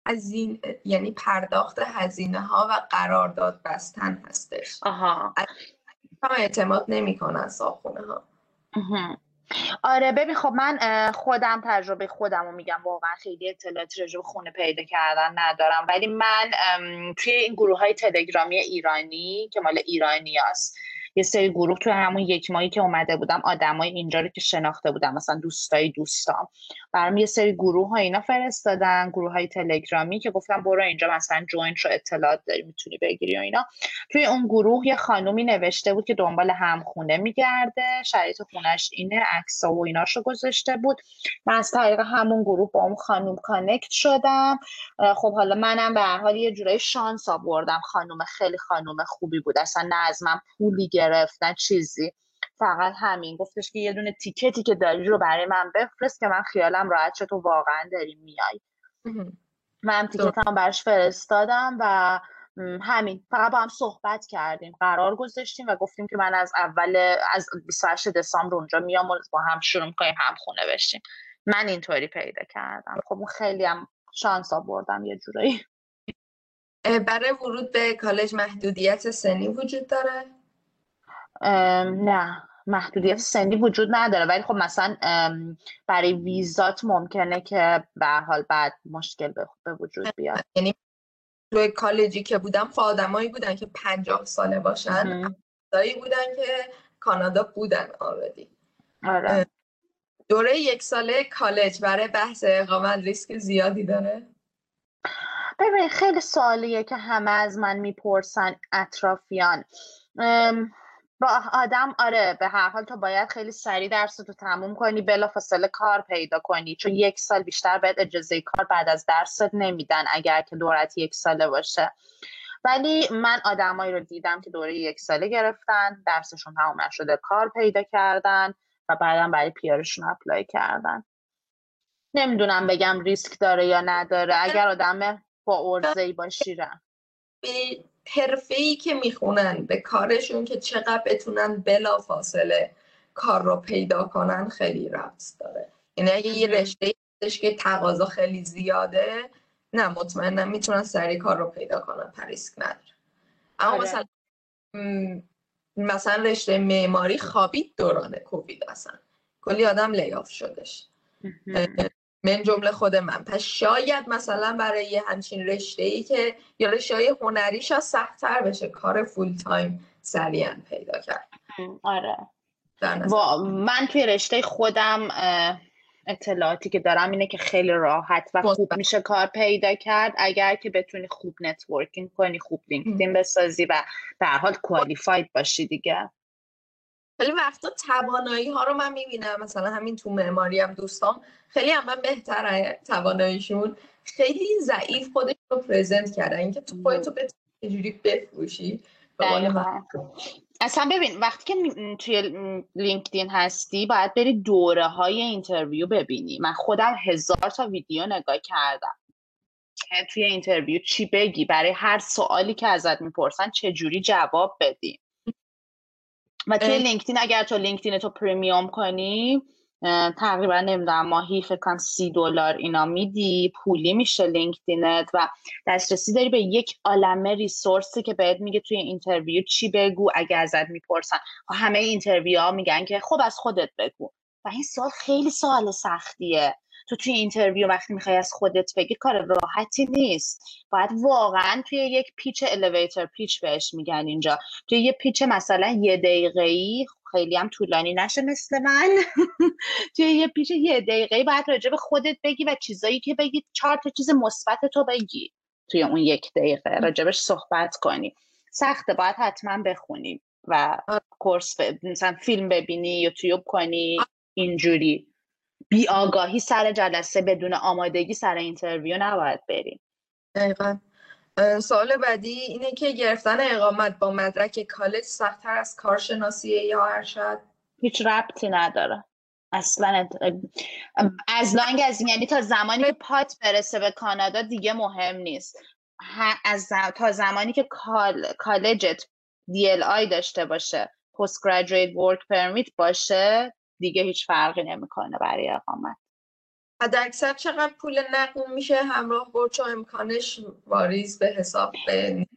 از این یعنی پرداخت هزینه ها و قرارداد بستن هستش. آها. اعتماد نمی‌کنن خونه ها آره ببین خب من خودم تجربه خودم رو میگم. واقعا خیلی اطلاعاتی راجع به خونه پیدا کردن ندارم. ولی من توی این گروه های تلگرامی ایرانی که مال ایرانی هست یه سری گروه تو همون یک ماهی که اومده بودم آدمای اینجا رو که شناخته بودم مثلا دوستای دوستام. برام یه سری گروه ها اینا فرستادن گروه های تلگرامی که گفتم برو اینجا مثلا جوین شو اطلاعات داری می‌تونی بگیری و اینا. توی اون گروه یه خانومی نوشته بود که دنبال هم خونه میگرده شرایط خونش اینه عکسا و ایناشو گذاشته بود. من از طریق همون گروه با اون خانوم کانکت شدم. خب حالا منم به هر حال یه جورایی شانس آوردم خانوم خیلی خانوم خوبی بود. اصلا نه از من پولی گرفت نه چیزی. فقط همین. گفتش که یه دونه تیکتی که داری رو برای من بفرست که من خیالم راحت شد تو واقعا داری میای. من تیکتم براش فرستادم و همین. فقط با هم صحبت کردیم. قرار گذاشتیم و گفتیم که من از اول از 28 دسامبر اونجا میام و با هم شروع می‌کنیم هم خونه بشیم. من اینطوری پیدا کردم. خب اون خیلی هم شانس آوردم یه جورایی. برای ورود به کالج محدودیت سنی وجود داره؟ نه محدودیت سنی وجود نداره. ولی خب مثلا برای ویزات ممکنه که به حال بعد مشکل به وجود بیاد. [laughs] یعنی روی کالجی که بودم خب آدمایی بودن که پنجاه ساله باشن. دایی بودن که کانادا بودن آردی آره. دوره یک ساله کالج برای بحث اقامت ریسک زیادی داره؟ ببین خیلی سوالیه که همه از من می‌پرسن اطرافیان. با آدم آره به هر حال تو باید خیلی سریع درس تو تموم کنی بلا فاصله کار پیدا کنی. چون یک سال بیشتر باید اجازه کار بعد از درست نمیدن اگر که دورت یک ساله باشه. ولی من آدمایی رو دیدم که دوره یک ساله گرفتن درسشون تموم نشده کار پیدا کردن و بعدا برای پیارشون اپلای کردن. نمی‌دونم بگم ریسک داره یا نداره. اگر آدم با ارزه باشی به حرفه ای که می‌خونن به کارشون که چقدر بتونن بلا فاصله کار رو پیدا کنن خیلی ربط داره. یعنی اگه یه رشته که تقاضا خیلی زیاده نه مطمئنم می‌تونن سریع کار رو پیدا کنن پریسک نداره. اما آره. مثلا مثلا رشته معماری خوابید دوران کووید اصلا. کلی آدم لیاف شدش. من جمله خود من پس شاید مثلا برای یه همچین رشته ای که یا رشته های هنری شاید سختتر بشه. کار full time سریعا پیدا کرد. آره. من. توی رشته خودم اطلاعاتی که دارم اینه که خیلی راحت و خوب میشه کار پیدا کرد. اگر که بتونی خوب networking کنی خوب لینکدین بسازی و به هر حال qualified باشی دیگه. خیلی وقتا توانایی ها رو من می‌بینم. مثلا همین تو معماری هم دوستان خیلی هم من بهتر تواناییشون. خیلی ضعیف خودش رو present کردن. اینکه تو خودتو بتونی بفروشی. اصلا ببین وقتی که توی لینکدین هستی باید بری دوره های interview ببینی. من خودم هزار تا ویدیو نگاه کردم. توی interview چی بگی؟ برای هر سوالی که ازت می‌پرسن چه جوری جواب بدی؟ و توی لینکدین اگر تو لینکدین تو premium کنی تقریبا نمی‌دونم ماهی فکر کنم سی دلار اینا میدی پولی میشه لینکدینت و دسترسی داری به یک عالمه resource ی که بهت میگه توی interview چی بگو اگه ازت می‌پرسن. و همه interview ها میگن که خب از خودت بگو. و این سوال خیلی سوال سختیه. تو توی interview وقتی می‌خوای از خودت بگی کار راحتی نیست. باید واقعا توی یک pitch elevator pitch بهش میگن اینجا. توی یه pitch مثلا یه دقیقه ای خیلی هم طولانی نشه مثل من. [laughs] توی یه pitch یه دقیقه باید راجع به خودت بگی و چیزایی که بگی چهار تا چیز مثبت تو بگی توی اون یک دقیقه راجبش صحبت کنی. سخته باید حتما بخونی و course مثلا فیلم ببینی یوتیوب کنی اینجوری. بی آگاهی سر جلسه بدون آمادگی سر interview نباید بریم. دقیقا. سوال بعدی اینه که گرفتن اقامت با مدرک کالج سختتر از کارشناسی یا ارشد هیچ ربطی نداره. اصلا از لانگ از یعنی تا زمانی که پات برسه به کانادا دیگه مهم نیست. از تا زمانی که کال... کالجت DLI داشته باشه پست گریجویت ورک پرمیت باشه دیگه هیچ فرقی نمی‌کنه برای اقامت. حد اکثر چقدر پول نقل میشه همراه برچ و امکانش واریز به حساب به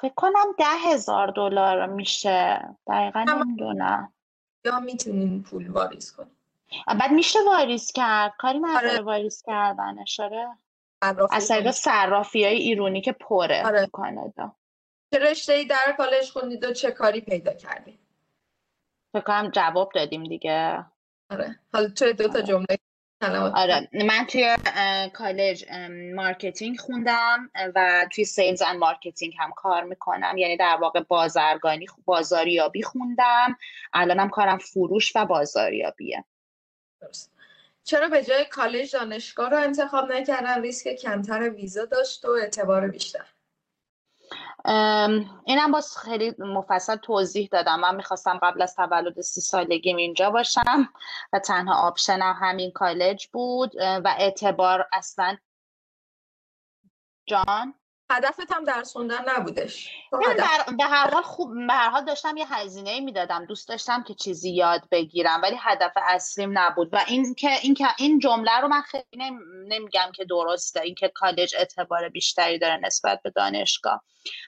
فکر کنم ده هزار دلار میشه. دقیقا نمی‌دونم. یا می‌تونین پول واریز کنیم. بعد میشه واریز کرد. کاری نداره آره. واریز کردنش آره. از طریق صرافی های ایرونی که پره آره. کانادا. چه رشته ای در کالج خوندید و چه کاری پیدا کردید؟ فکر کنم جواب دادیم دیگه. آره. حالا توی دو تا آره. جمله آره. من توی کالج marketing خوندم و توی sales and marketing هم کار می‌کنم. یعنی در واقع بازرگانی بازاریابی خوندم. الانم کارم فروش و بازاریابیه. درست. چرا به جای کالج دانشگاه رو انتخاب نکردن؟ ریسک کمتر ویزا داشت و اعتبار بیشتر. اینم باز خیلی مفصل توضیح دادم. من می‌خواستم قبل از تولد سی سالگیم اینجا باشم و تنها آپشنم همین کالج بود. و اعتبار اصلا جان هدفت هم درس خوندن نبودش. به هر حال خوب به هر حال داشتم یه هزینه می‌دادم. دوست داشتم که چیزی یاد بگیرم ولی هدف اصلیم نبود. و این که این که این جمله رو من خیلی نمیگم که درسته. اینکه کالج اعتبار بیشتری داره نسبت به دانشگاه.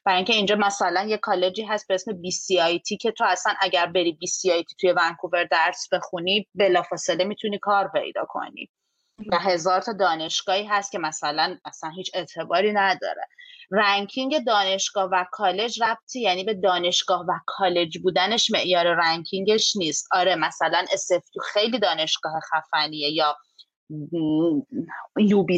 برای اینکه اینجا مثلا یه کالجی هست به اسم BCIT که تو اصلا اگر بری BCIT توی ونکوور درس بخونی بلافاصله می‌تونی کار پیدا کنی. و هزار تا دانشگاهی هست که مثلا اصلا هیچ اعتباری نداره. ranking دانشگاه و کالج ربطی یعنی به دانشگاه و کالج بودنش معیار ranking ش نیست. آره مثلا SFU خیلی دانشگاه خفنیه یا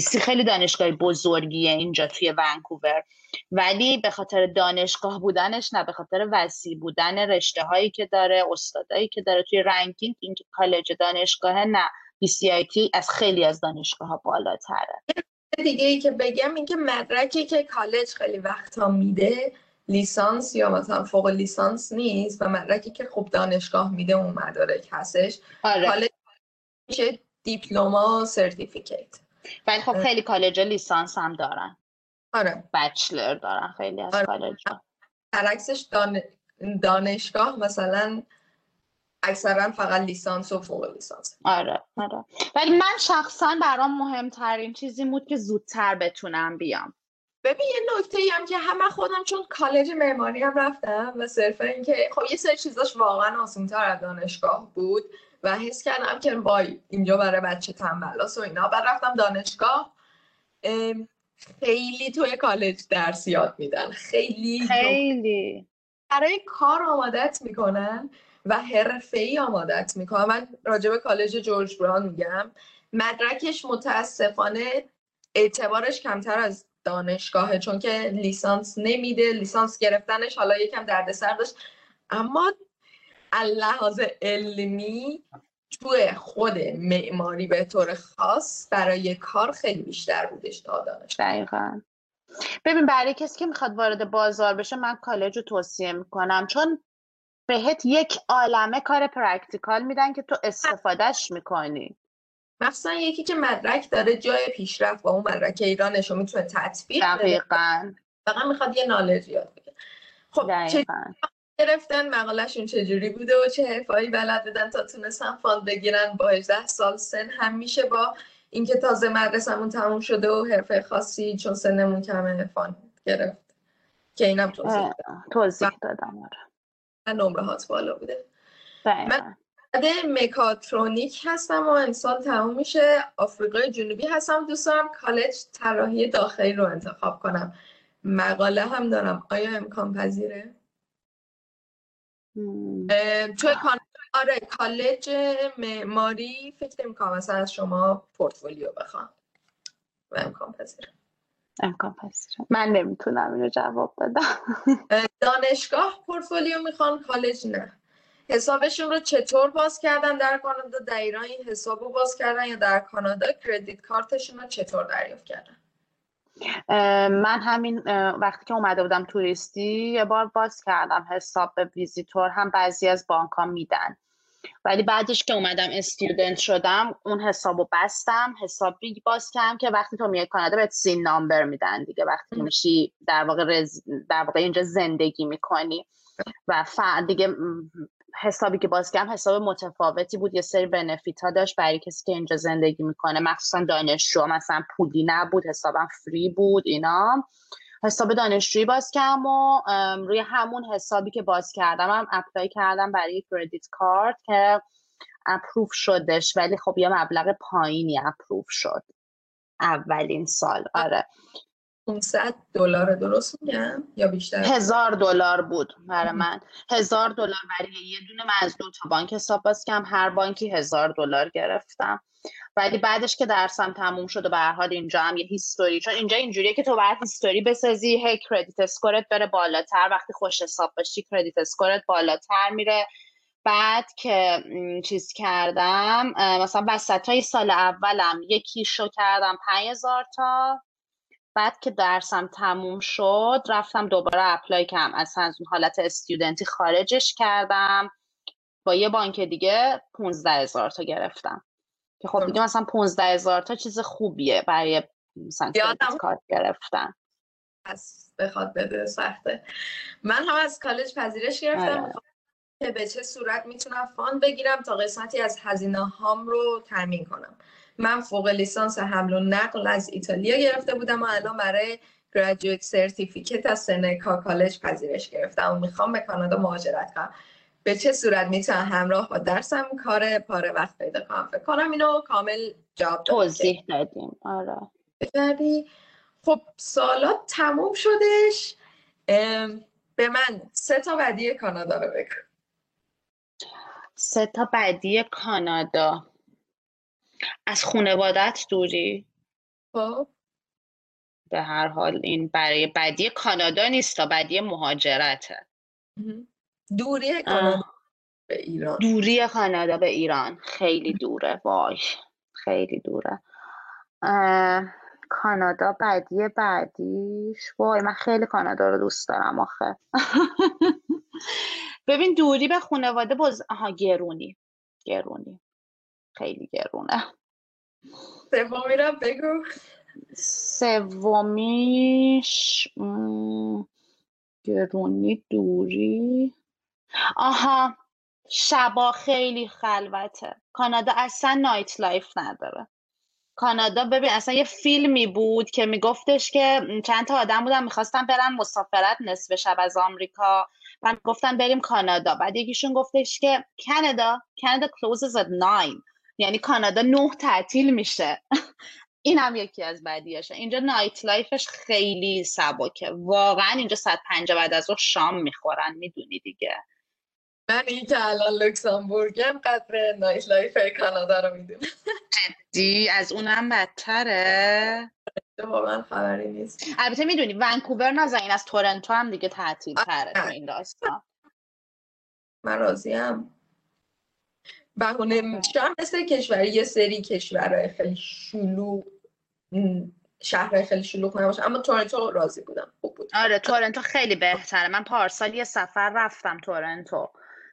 UBC خیلی دانشگاه بزرگیه اینجا توی ونکوور. ولی به خاطر دانشگاه بودنش نه به خاطر وسیع بودن رشته هایی که داره استادایی که داره توی ranking اینکه کالج دانشگاه نه. BCIT از خیلی از دانشگاه ها بالاتره دیگه ای که بگم اینکه مدرکی که کالج خیلی وقتا میده لیسانس یا مثلا فوق لیسانس نیست و مدرکی که خوب دانشگاه میده اون مدارک هستش. آره. کالج میشه diploma certificate. ولی خب خیلی کالج لیسانس هم دارن. آره. bachelor دارن خیلی از آره. کالج برعکسش دان... دانشگاه مثلا اکثرا فقط لیسانس و فوق لیسانس. آره آره. ولی من شخصا برام مهمترین چیزی بود که زودتر بتونم بیام. ببین یه نکته ای هم که همه خودم چون کالج معماری هم رفتم و صرفا اینکه خب یه سری چیزاش واقعا آسان‌تر از دانشگاه بود و حس کردم که وای اینجا برای بچه تنبلاس و اینا. بعد رفتم دانشگاه. خیلی توی کالج درس یاد میدن. خیلی خیلی. برای کار آمادت می‌کنن. و حرفه ای آمادت می‌کنن من راجع به کالج جورج براون میگم. مدرکش متاسفانه اعتبارش کمتر از دانشگاهه چون که لیسانس نمیده. لیسانس گرفتنش حالا یکم دردسر داشت. اما لحاظ علمی توی خود معماری به طور خاص برای کار خیلی بیشتر بودش تا دانشگاه. دقیقا. ببین برای کسی که می‌خواد وارد بازار بشه من کالج رو توصیه می‌کنم. چون بهت یک عالمه کار practical میدن که تو استفادهش می‌کنی. مخصوصا یکی که مدرک داره جای پیشرفت با اون مدرک ایرانش رو می‌تونه تطبیق دقیقا. فقط می‌خواد یه knowledge یاد بگیره خب گرفتن؟ مقالهشون چجوری بوده و چه حرفایی بلد بودن تا تونستن fund بگیرن؟ با 18 سال سن هم میشه با اینکه تازه مدرسمون تموم شده و حرفه خاصی چون سنمون کمه فاند گرفت. که اینم توضیح اه، توضیح دادم آره. نمره هات بالا بوده. دقیقا بعد مکاترونیک هستم و امسال تموم میشه. آفریقای جنوبی هستم. دوست دارم کالج طراحی داخلی رو انتخاب کنم. مقاله هم دارم. آیا امکان پذیره؟ کان... آره کالج معماری فکر نمی‌کنم مثلا از شما پورتفولیو بخوام. و امکان پذیره. امکان پذیره من نمی‌تونم اینو جواب بدم. اه، دانشگاه پورتفولیو می‌خوان کالج نه. حسابشون رو چطور باز کردن در کانادا؟ در ایران این حساب رو باز کردن یا در کانادا؟ credit card شون رو چطور دریافت کردن؟ من همین وقتی که اومده بودم توریستی یه بار باز کردم حساب به ویزیتور هم بعضی از بانک ها میدن. ولی بعدش که اومدم استودنت شدم اون حساب رو بستم حسابی باز کردم که وقتی تو میای کانادا بهت سین نامبر میدن دیگه. وقتی. میشی در واقع رز... در واقع اینجا زندگی می‌کنی. و ف... دیگه حسابی که باز کردم حساب متفاوتی بود. یه سری بنفیت ها داشت برای کسی که اینجا زندگی می‌کنه. مخصوصا دانشجو مثلا پولی نبود حسابم فری بود اینا. حساب دانشجویی باز کردم و روی همون حسابی که باز کردم هم apply کردم برای credit card که approve شدش. ولی خب یه مبلغ پایینی approve شد. اولین سال. آره. 500 دلار. درست میگم؟ یا بیشتر؟ هزار دلار بود برای من. هزار دلار برای یه دونه من از دو تا بانک حساب باز کردم. هر بانکی هزار دلار گرفتم. ولی بعدش که درسم تموم شد و به هر حال اینجا هم یه history. چون اینجا اینجوریه که تو باید history بسازی. هی credit score ت بره بالاتر. وقتی خوش حساب باشی credit score ت بالاتر میره. بعد که چیز کردم مثلا وسط های سال اولم یکی شو کردم 5000 تا. بعد که درسم تموم شد رفتم دوباره اپلای کردم. اصلا از اون حالت استودنتی خارجش کردم. با یه بانک دیگه 15 هزار تا گرفتم. که خب دیگه مثلا 15 هزار تا چیز خوبیه برای مثلا کارت گرفتن. از بخواد بده سخته. من هم از کالج پذیرش گرفتم. آره. که به چه صورت می‌تونم fund بگیرم تا قسمتی از هزینه هام رو تامین کنم. من فوق لیسانس حمل و نقل از ایتالیا گرفته بودم و الان برای graduate certificate از Seneca College پذیرش گرفتم و می‌خوام به کانادا مهاجرت کنم. به چه صورت می‌تونم همراه با درسم کار پاره وقت پیدا کنم؟ فکر کنم اینو کامل جواب توضیح دادیم. آره. کردی خب سالات تموم شدش. به من سه تا بدی کانادا رو بگو. سه تا بعدی کانادا. از خانوادت دوری؟ خب. به هر حال این برای بدی کانادا نیست تا بدی مهاجرته. دوری کانادا به ایران. دوری کانادا به ایران. خیلی دوره وای. خیلی دوره. کانادا بعدی بعدیش؟ وای من خیلی کانادا رو دوست دارم آخه. [laughs] ببین دوری به خانواده باز آها گرونی. گرونی. خیلی گرونه. سومی رو بگو. سومیش گرونی دوری. آها شبا خیلی خلوته. کانادا اصلا nightlife نداره. کانادا ببین اصلا یه فیلمی بود که میگفتش که چند تا آدم بودن می‌خواستن برن مسافرت نصف شب از آمریکا. بعد گفتن بریم کانادا. بعد یکیشون گفتش که کانادا کانادا closes at 9 یعنی کانادا نه تعطیل میشه. این هم یکی از بدیاشه اینجا nightlife ش خیلی سبکه. واقعا اینجا ساعت پنجه بعد از ظهر شام می‌خورن می‌دونی دیگه. من این که الان لوکسامبورگم قدر nightlife کانادا رو می‌دونم. جدی؟ از اونم بدتره. واقعا خبری نیست. البته می‌دونی ونکوور نازنین از تورنتو هم دیگه تعطیل تره تو این داستان. من راضیم. بهونه شهر مثل کشوری یه سری کشورهای خیلی شلوغ شهر خیلی شلوغ نباشه اما تورنتو راضی بودم. خوب بود. آره تورنتو خیلی بهتره. من پارسال یه سفر رفتم تورنتو.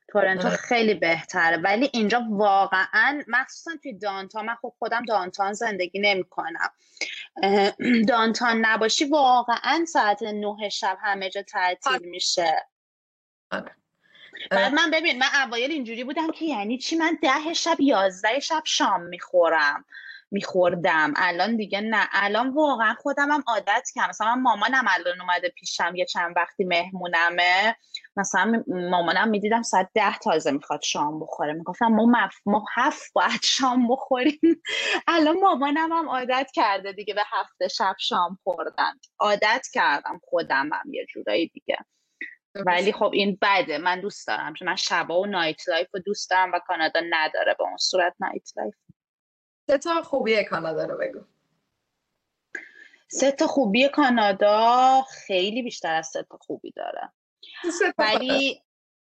تورنتو آره. خیلی بهتره. ولی اینجا واقعا مخصوصا توی دانتان من خب خودم دانتان زندگی نمی کنم [clears throat] دانتان نباشی واقعا ساعت نه شب همه جا تعطیل میشه. آره. بعد من ببین من اوایل اینجوری بودم که یعنی چی من ده شب یازده شب شام می‌خورم میخوردم. الان دیگه نه. الان واقعا خودم هم عادت کردم. مثلا من مامانم الان اومده پیشم یه چند وقتی مهمونمه. مثلا مامانم می‌دیدم ساعت ده تازه می‌خواد شام بخوره. می‌گفتم ما, مف... ما هفت باید شام بخوریم. [laughs] الان مامانم هم عادت کرده دیگه به هفت شب شام خوردن. عادت کردم خودم هم یه جورایی دیگه. ولی خب این بده من دوست دارم. چون من شبا و nightlife رو دوست دارم و کانادا نداره به اون صورت nightlife سه تا خوبی کانادا رو بگو. سه تا خوبی کانادا خیلی بیشتر از سه تا خوبی داره. ولی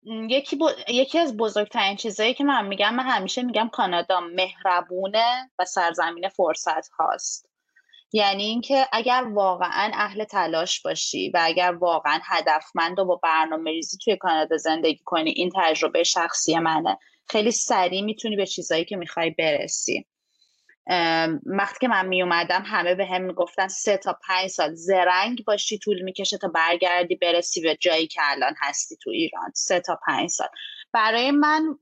یکی, یکی از بزرگترین چیزهایی که من میگم من همیشه میگم کانادا مهربونه و سرزمین فرصت هاست. یعنی اینکه اگر واقعا اهل تلاش باشی و اگر واقعا هدفمند و با برنامه ریزی توی کانادا زندگی کنی این تجربه شخصی منه. خیلی سریع می‌تونی به چیزایی که می‌خوای برسی. وقتی که من می اومدم همه به هم می‌گفتن سه تا پنج سال زرنگ باشی طول می‌کشه تا برگردی برسی به جایی که الان هستی تو ایران. سه تا پنج سال. برای من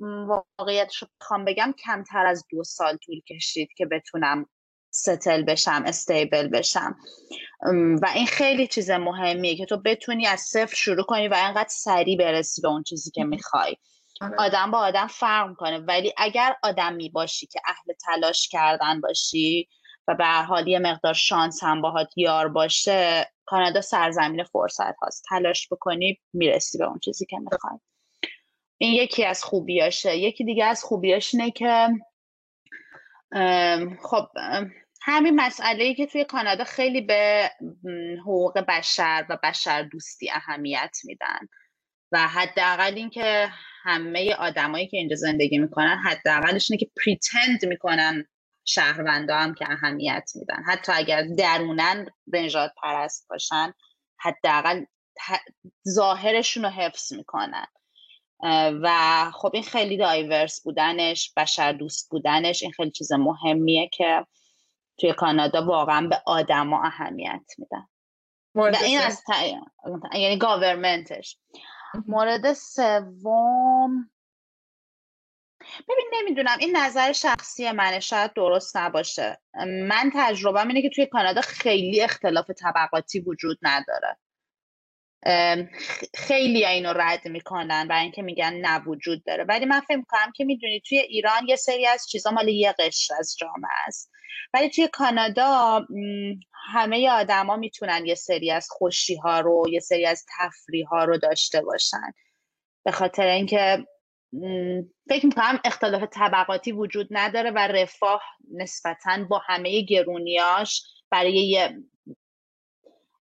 واقعیتش رو بخوام بگم کمتر از دو سال طول کشید که بتونم ستل بشم استیبل بشم. و این خیلی چیز مهمیه که تو بتونی از صفر شروع کنی و اینقدر سریع برسی به اون چیزی که می‌خوای. آره. آدم با آدم فرق کنه ولی اگر آدمی باشی که اهل تلاش کردن باشی و به هر حال یه مقدار شانس هم باهات یار باشه کانادا سرزمین فرصت هاست. تلاش بکنی می‌رسی به اون چیزی که می‌خوای. این یکی از خوبیاشه. یکی دیگه از خوبیاش اینه که خب همین مسئله ای که توی کانادا خیلی به حقوق بشر و بشر دوستی اهمیت میدن و حداقل اینکه همه آدمایی که اینجا زندگی می‌کنن حداقلش اینه که پریتند می‌کنن شهروندا هم که اهمیت میدن. حتی اگر درونن نژاد پرست باشن حداقل ظاهرشون رو حفظ می‌کنن. و خب این خیلی دایورس بودنش بشر دوست بودنش این خیلی چیز مهمیه که توی کانادا واقعا به آدما اهمیت میدن. و این از یعنی گاورمنتش. مورد سوم ببین نمی‌دونم. این نظر شخصی منه. شاید درست نباشه. من تجربه اینه که توی کانادا خیلی اختلاف طبقاتی وجود نداره. خیلی اینو رد می‌کنن و اینکه میگن نه وجود داره. ولی من فکر می‌کنم که می‌دونی توی ایران یه سری از چیزا مال یه قشر از جامعه است. ولی توی کانادا همه آدما می‌تونن یه سری از خوشی ها رو یه سری از تفریح ها رو داشته باشن. به خاطر اینکه فکر می‌کنم اختلاف طبقاتی وجود نداره و رفاه نسبتا با همه گرونیاش برای یه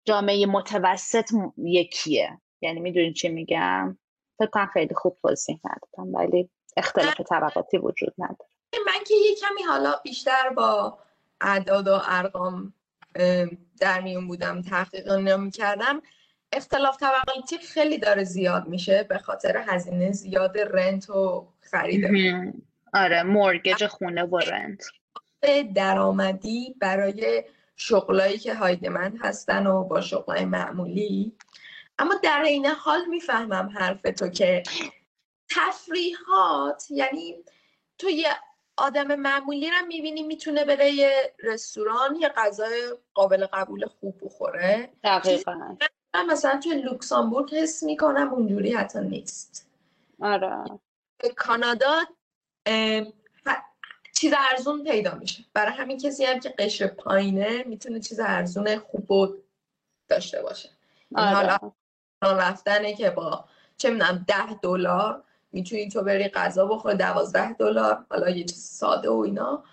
جامعه متوسط یکیه. یعنی می‌دونین چی میگم؟ فکر کنم خیلی خوب توضیح ندادم ولی اختلاف طبقاتی وجود نداره. من که یه کمی حالا بیشتر با اعداد و ارقام در میون بودم تحقیق نمی کردم. اختلاف طبقاتی خیلی داره زیاد میشه به خاطر هزینه زیاد رنت و خرید. آره مورگج خونه و رنت. درآمدی برای شغلایی که هایدمند هستن و با شغلای معمولی. اما در این حال می‌فهمم حرف تو که تفریحات یعنی تو یه آدم معمولی رو می‌بینی می‌تونه بره یه رستوران یه غذای قابل قبول خوب بخوره. دقیقا. من مثلا توی لوکسامبورگ حس می‌کنم اونجوری حتی نیست. آره. کانادا چیز ارزون پیدا میشه. برای همین کسی هم که قشر پایینه می‌تونه چیز ارزون خوب داشته باشه. آره. حالا رفتنه که با چه می‌دونم ده دلار می‌تونی تو بری غذا بخور دوازده دلار حالا یه چیز ساده و اینا.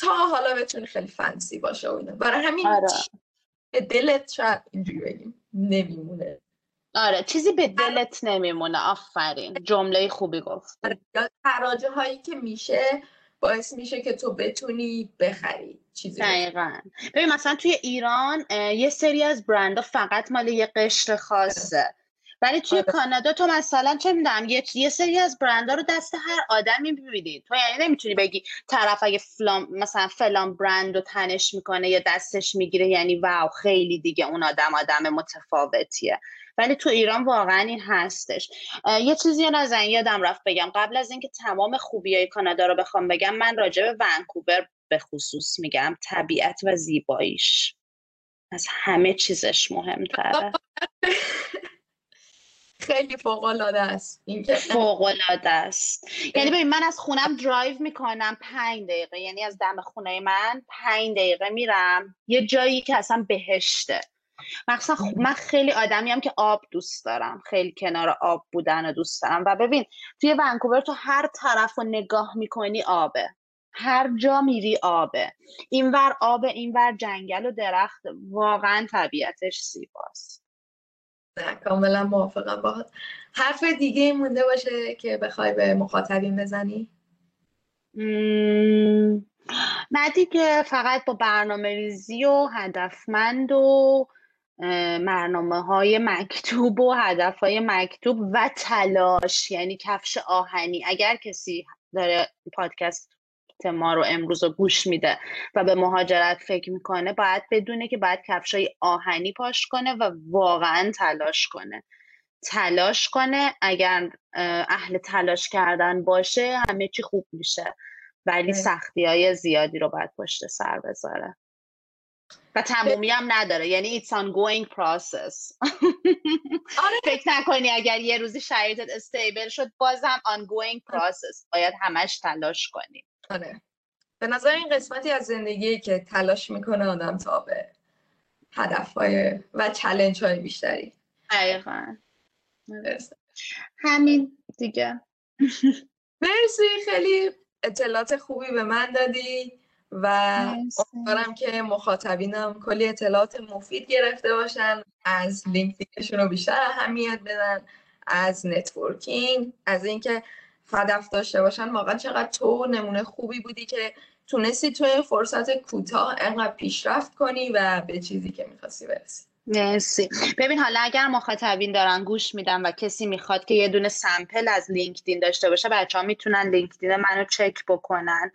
تا حالا بتونی خیلی فنسی باشه و اینا. برای همین آره. دلت شاید اینجوری بگیم نمیمونه. آره چیزی به دلت نمیمونه آفرین. جمله خوبی گفت آره، یا تراجه هایی که میشه باعث میشه که تو بتونی بخری چیزی دقیقا. ببین مثلا توی ایران یه سری از برندها فقط مال یه قشر خاصه. ولی توی آره. کانادا تو مثلا چه می‌دونم یه, یه سری از برندها رو دست هر آدمی می‌بینی. تو یعنی نمی‌تونی بگی طرف اگه فلان مثلا فلان برند رو تنش می‌کنه یا دستش می‌گیره یعنی واو خیلی دیگه اون آدم آدم متفاوتیه. ولی تو ایران واقعا این هستش. یه چیزی نزن یادم رفت بگم. قبل از اینکه تمام خوبی های کانادا رو بخوام بگم من راجع به ونکوور به خصوص میگم. طبیعت و زیباییش. از همه چیزش مهمتره. [laughs] خیلی فوق العاده است. فوق العاده است. یعنی ببین من از خونم درایو می‌کنم پنج دقیقه. یعنی از دم خونه من پنج دقیقه میرم. یه جایی که اصلا بهشته. مخصوصا من خیلی آدمی که آب دوست دارم. خیلی کنار آب بودن رو دوست دارم. و ببین توی ونکوور تو هر طرف رو نگاه می‌کنی آبه. هر جا میری آبه. اینور آب اینور جنگل و درخت. واقعا طبیعتش زیباست. نه کاملا موافقم. با حرف دیگه مونده باشه که بخوای به مخاطبین بزنی؟ نه دیگه فقط با برنامه ریزی و هدفمند و برنامه های مکتوب و هدف های مکتوب و تلاش یعنی کفش آهنی. اگر کسی داره پادکست ما رو امروز رو گوش میده و به مهاجرت فکر می‌کنه باید بدونه که باید کفش های آهنی پاش کنه و واقعا تلاش کنه. تلاش کنه اگر اهل تلاش کردن باشه همه چی خوب میشه ولی سختی های زیادی رو باید پشت سر بذاره. و تمومی هم نداره یعنی it's ongoing process. آره. [laughs] فکر نکنی اگر یه روزی شرایطت استیبل شد بازم ongoing process. باید همش تلاش کنی. آره. به نظر این قسمتی از زندگی که تلاش می‌کنه آدم تا به هدف های و چلنج های بیشتری. دقیقا. همین دیگه. مرسی. خیلی اطلاعات خوبی به من دادی و امیدوارم که مخاطبینم کلی اطلاعات مفید گرفته باشن از لینکدینشون رو بیشتر اهمیت بدن از networking از اینکه هدف داشته باشن. واقعا چقدر تو نمونه خوبی بودی که تونستی توی فرصت کوتاه انقدر پیشرفت کنی و به چیزی که می‌خواستی برسی. مرسی. ببین حالا اگر مخاطبین دارن گوش میدن و کسی می‌خواد که یه دونه sample از لینکدین داشته باشه بچه ها می‌تونن لینکدین منو چک بکنن.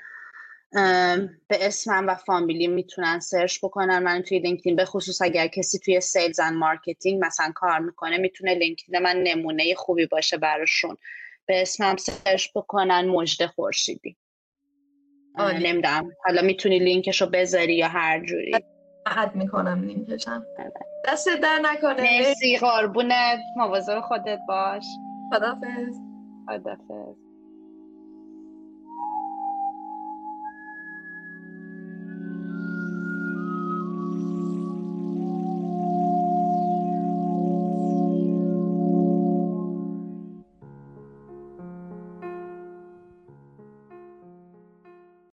به اسمم و فامیلی می‌تونن search بکنن من توی لینکدین. به خصوص اگر کسی توی sales and marketing مثلا کار می‌کنه می‌تونه لینکدین من نمونه خوبی باشه براشون. به اسمم search بکنن مژده خورشیدی. نمی‌دونم. حالا می‌تونی لینکش رو بذاری یا هر جوری. حد می‌کنم لینکشم. دست در نکنه. مرسی قربونت. مواظب خودت باش. خدافز خدافز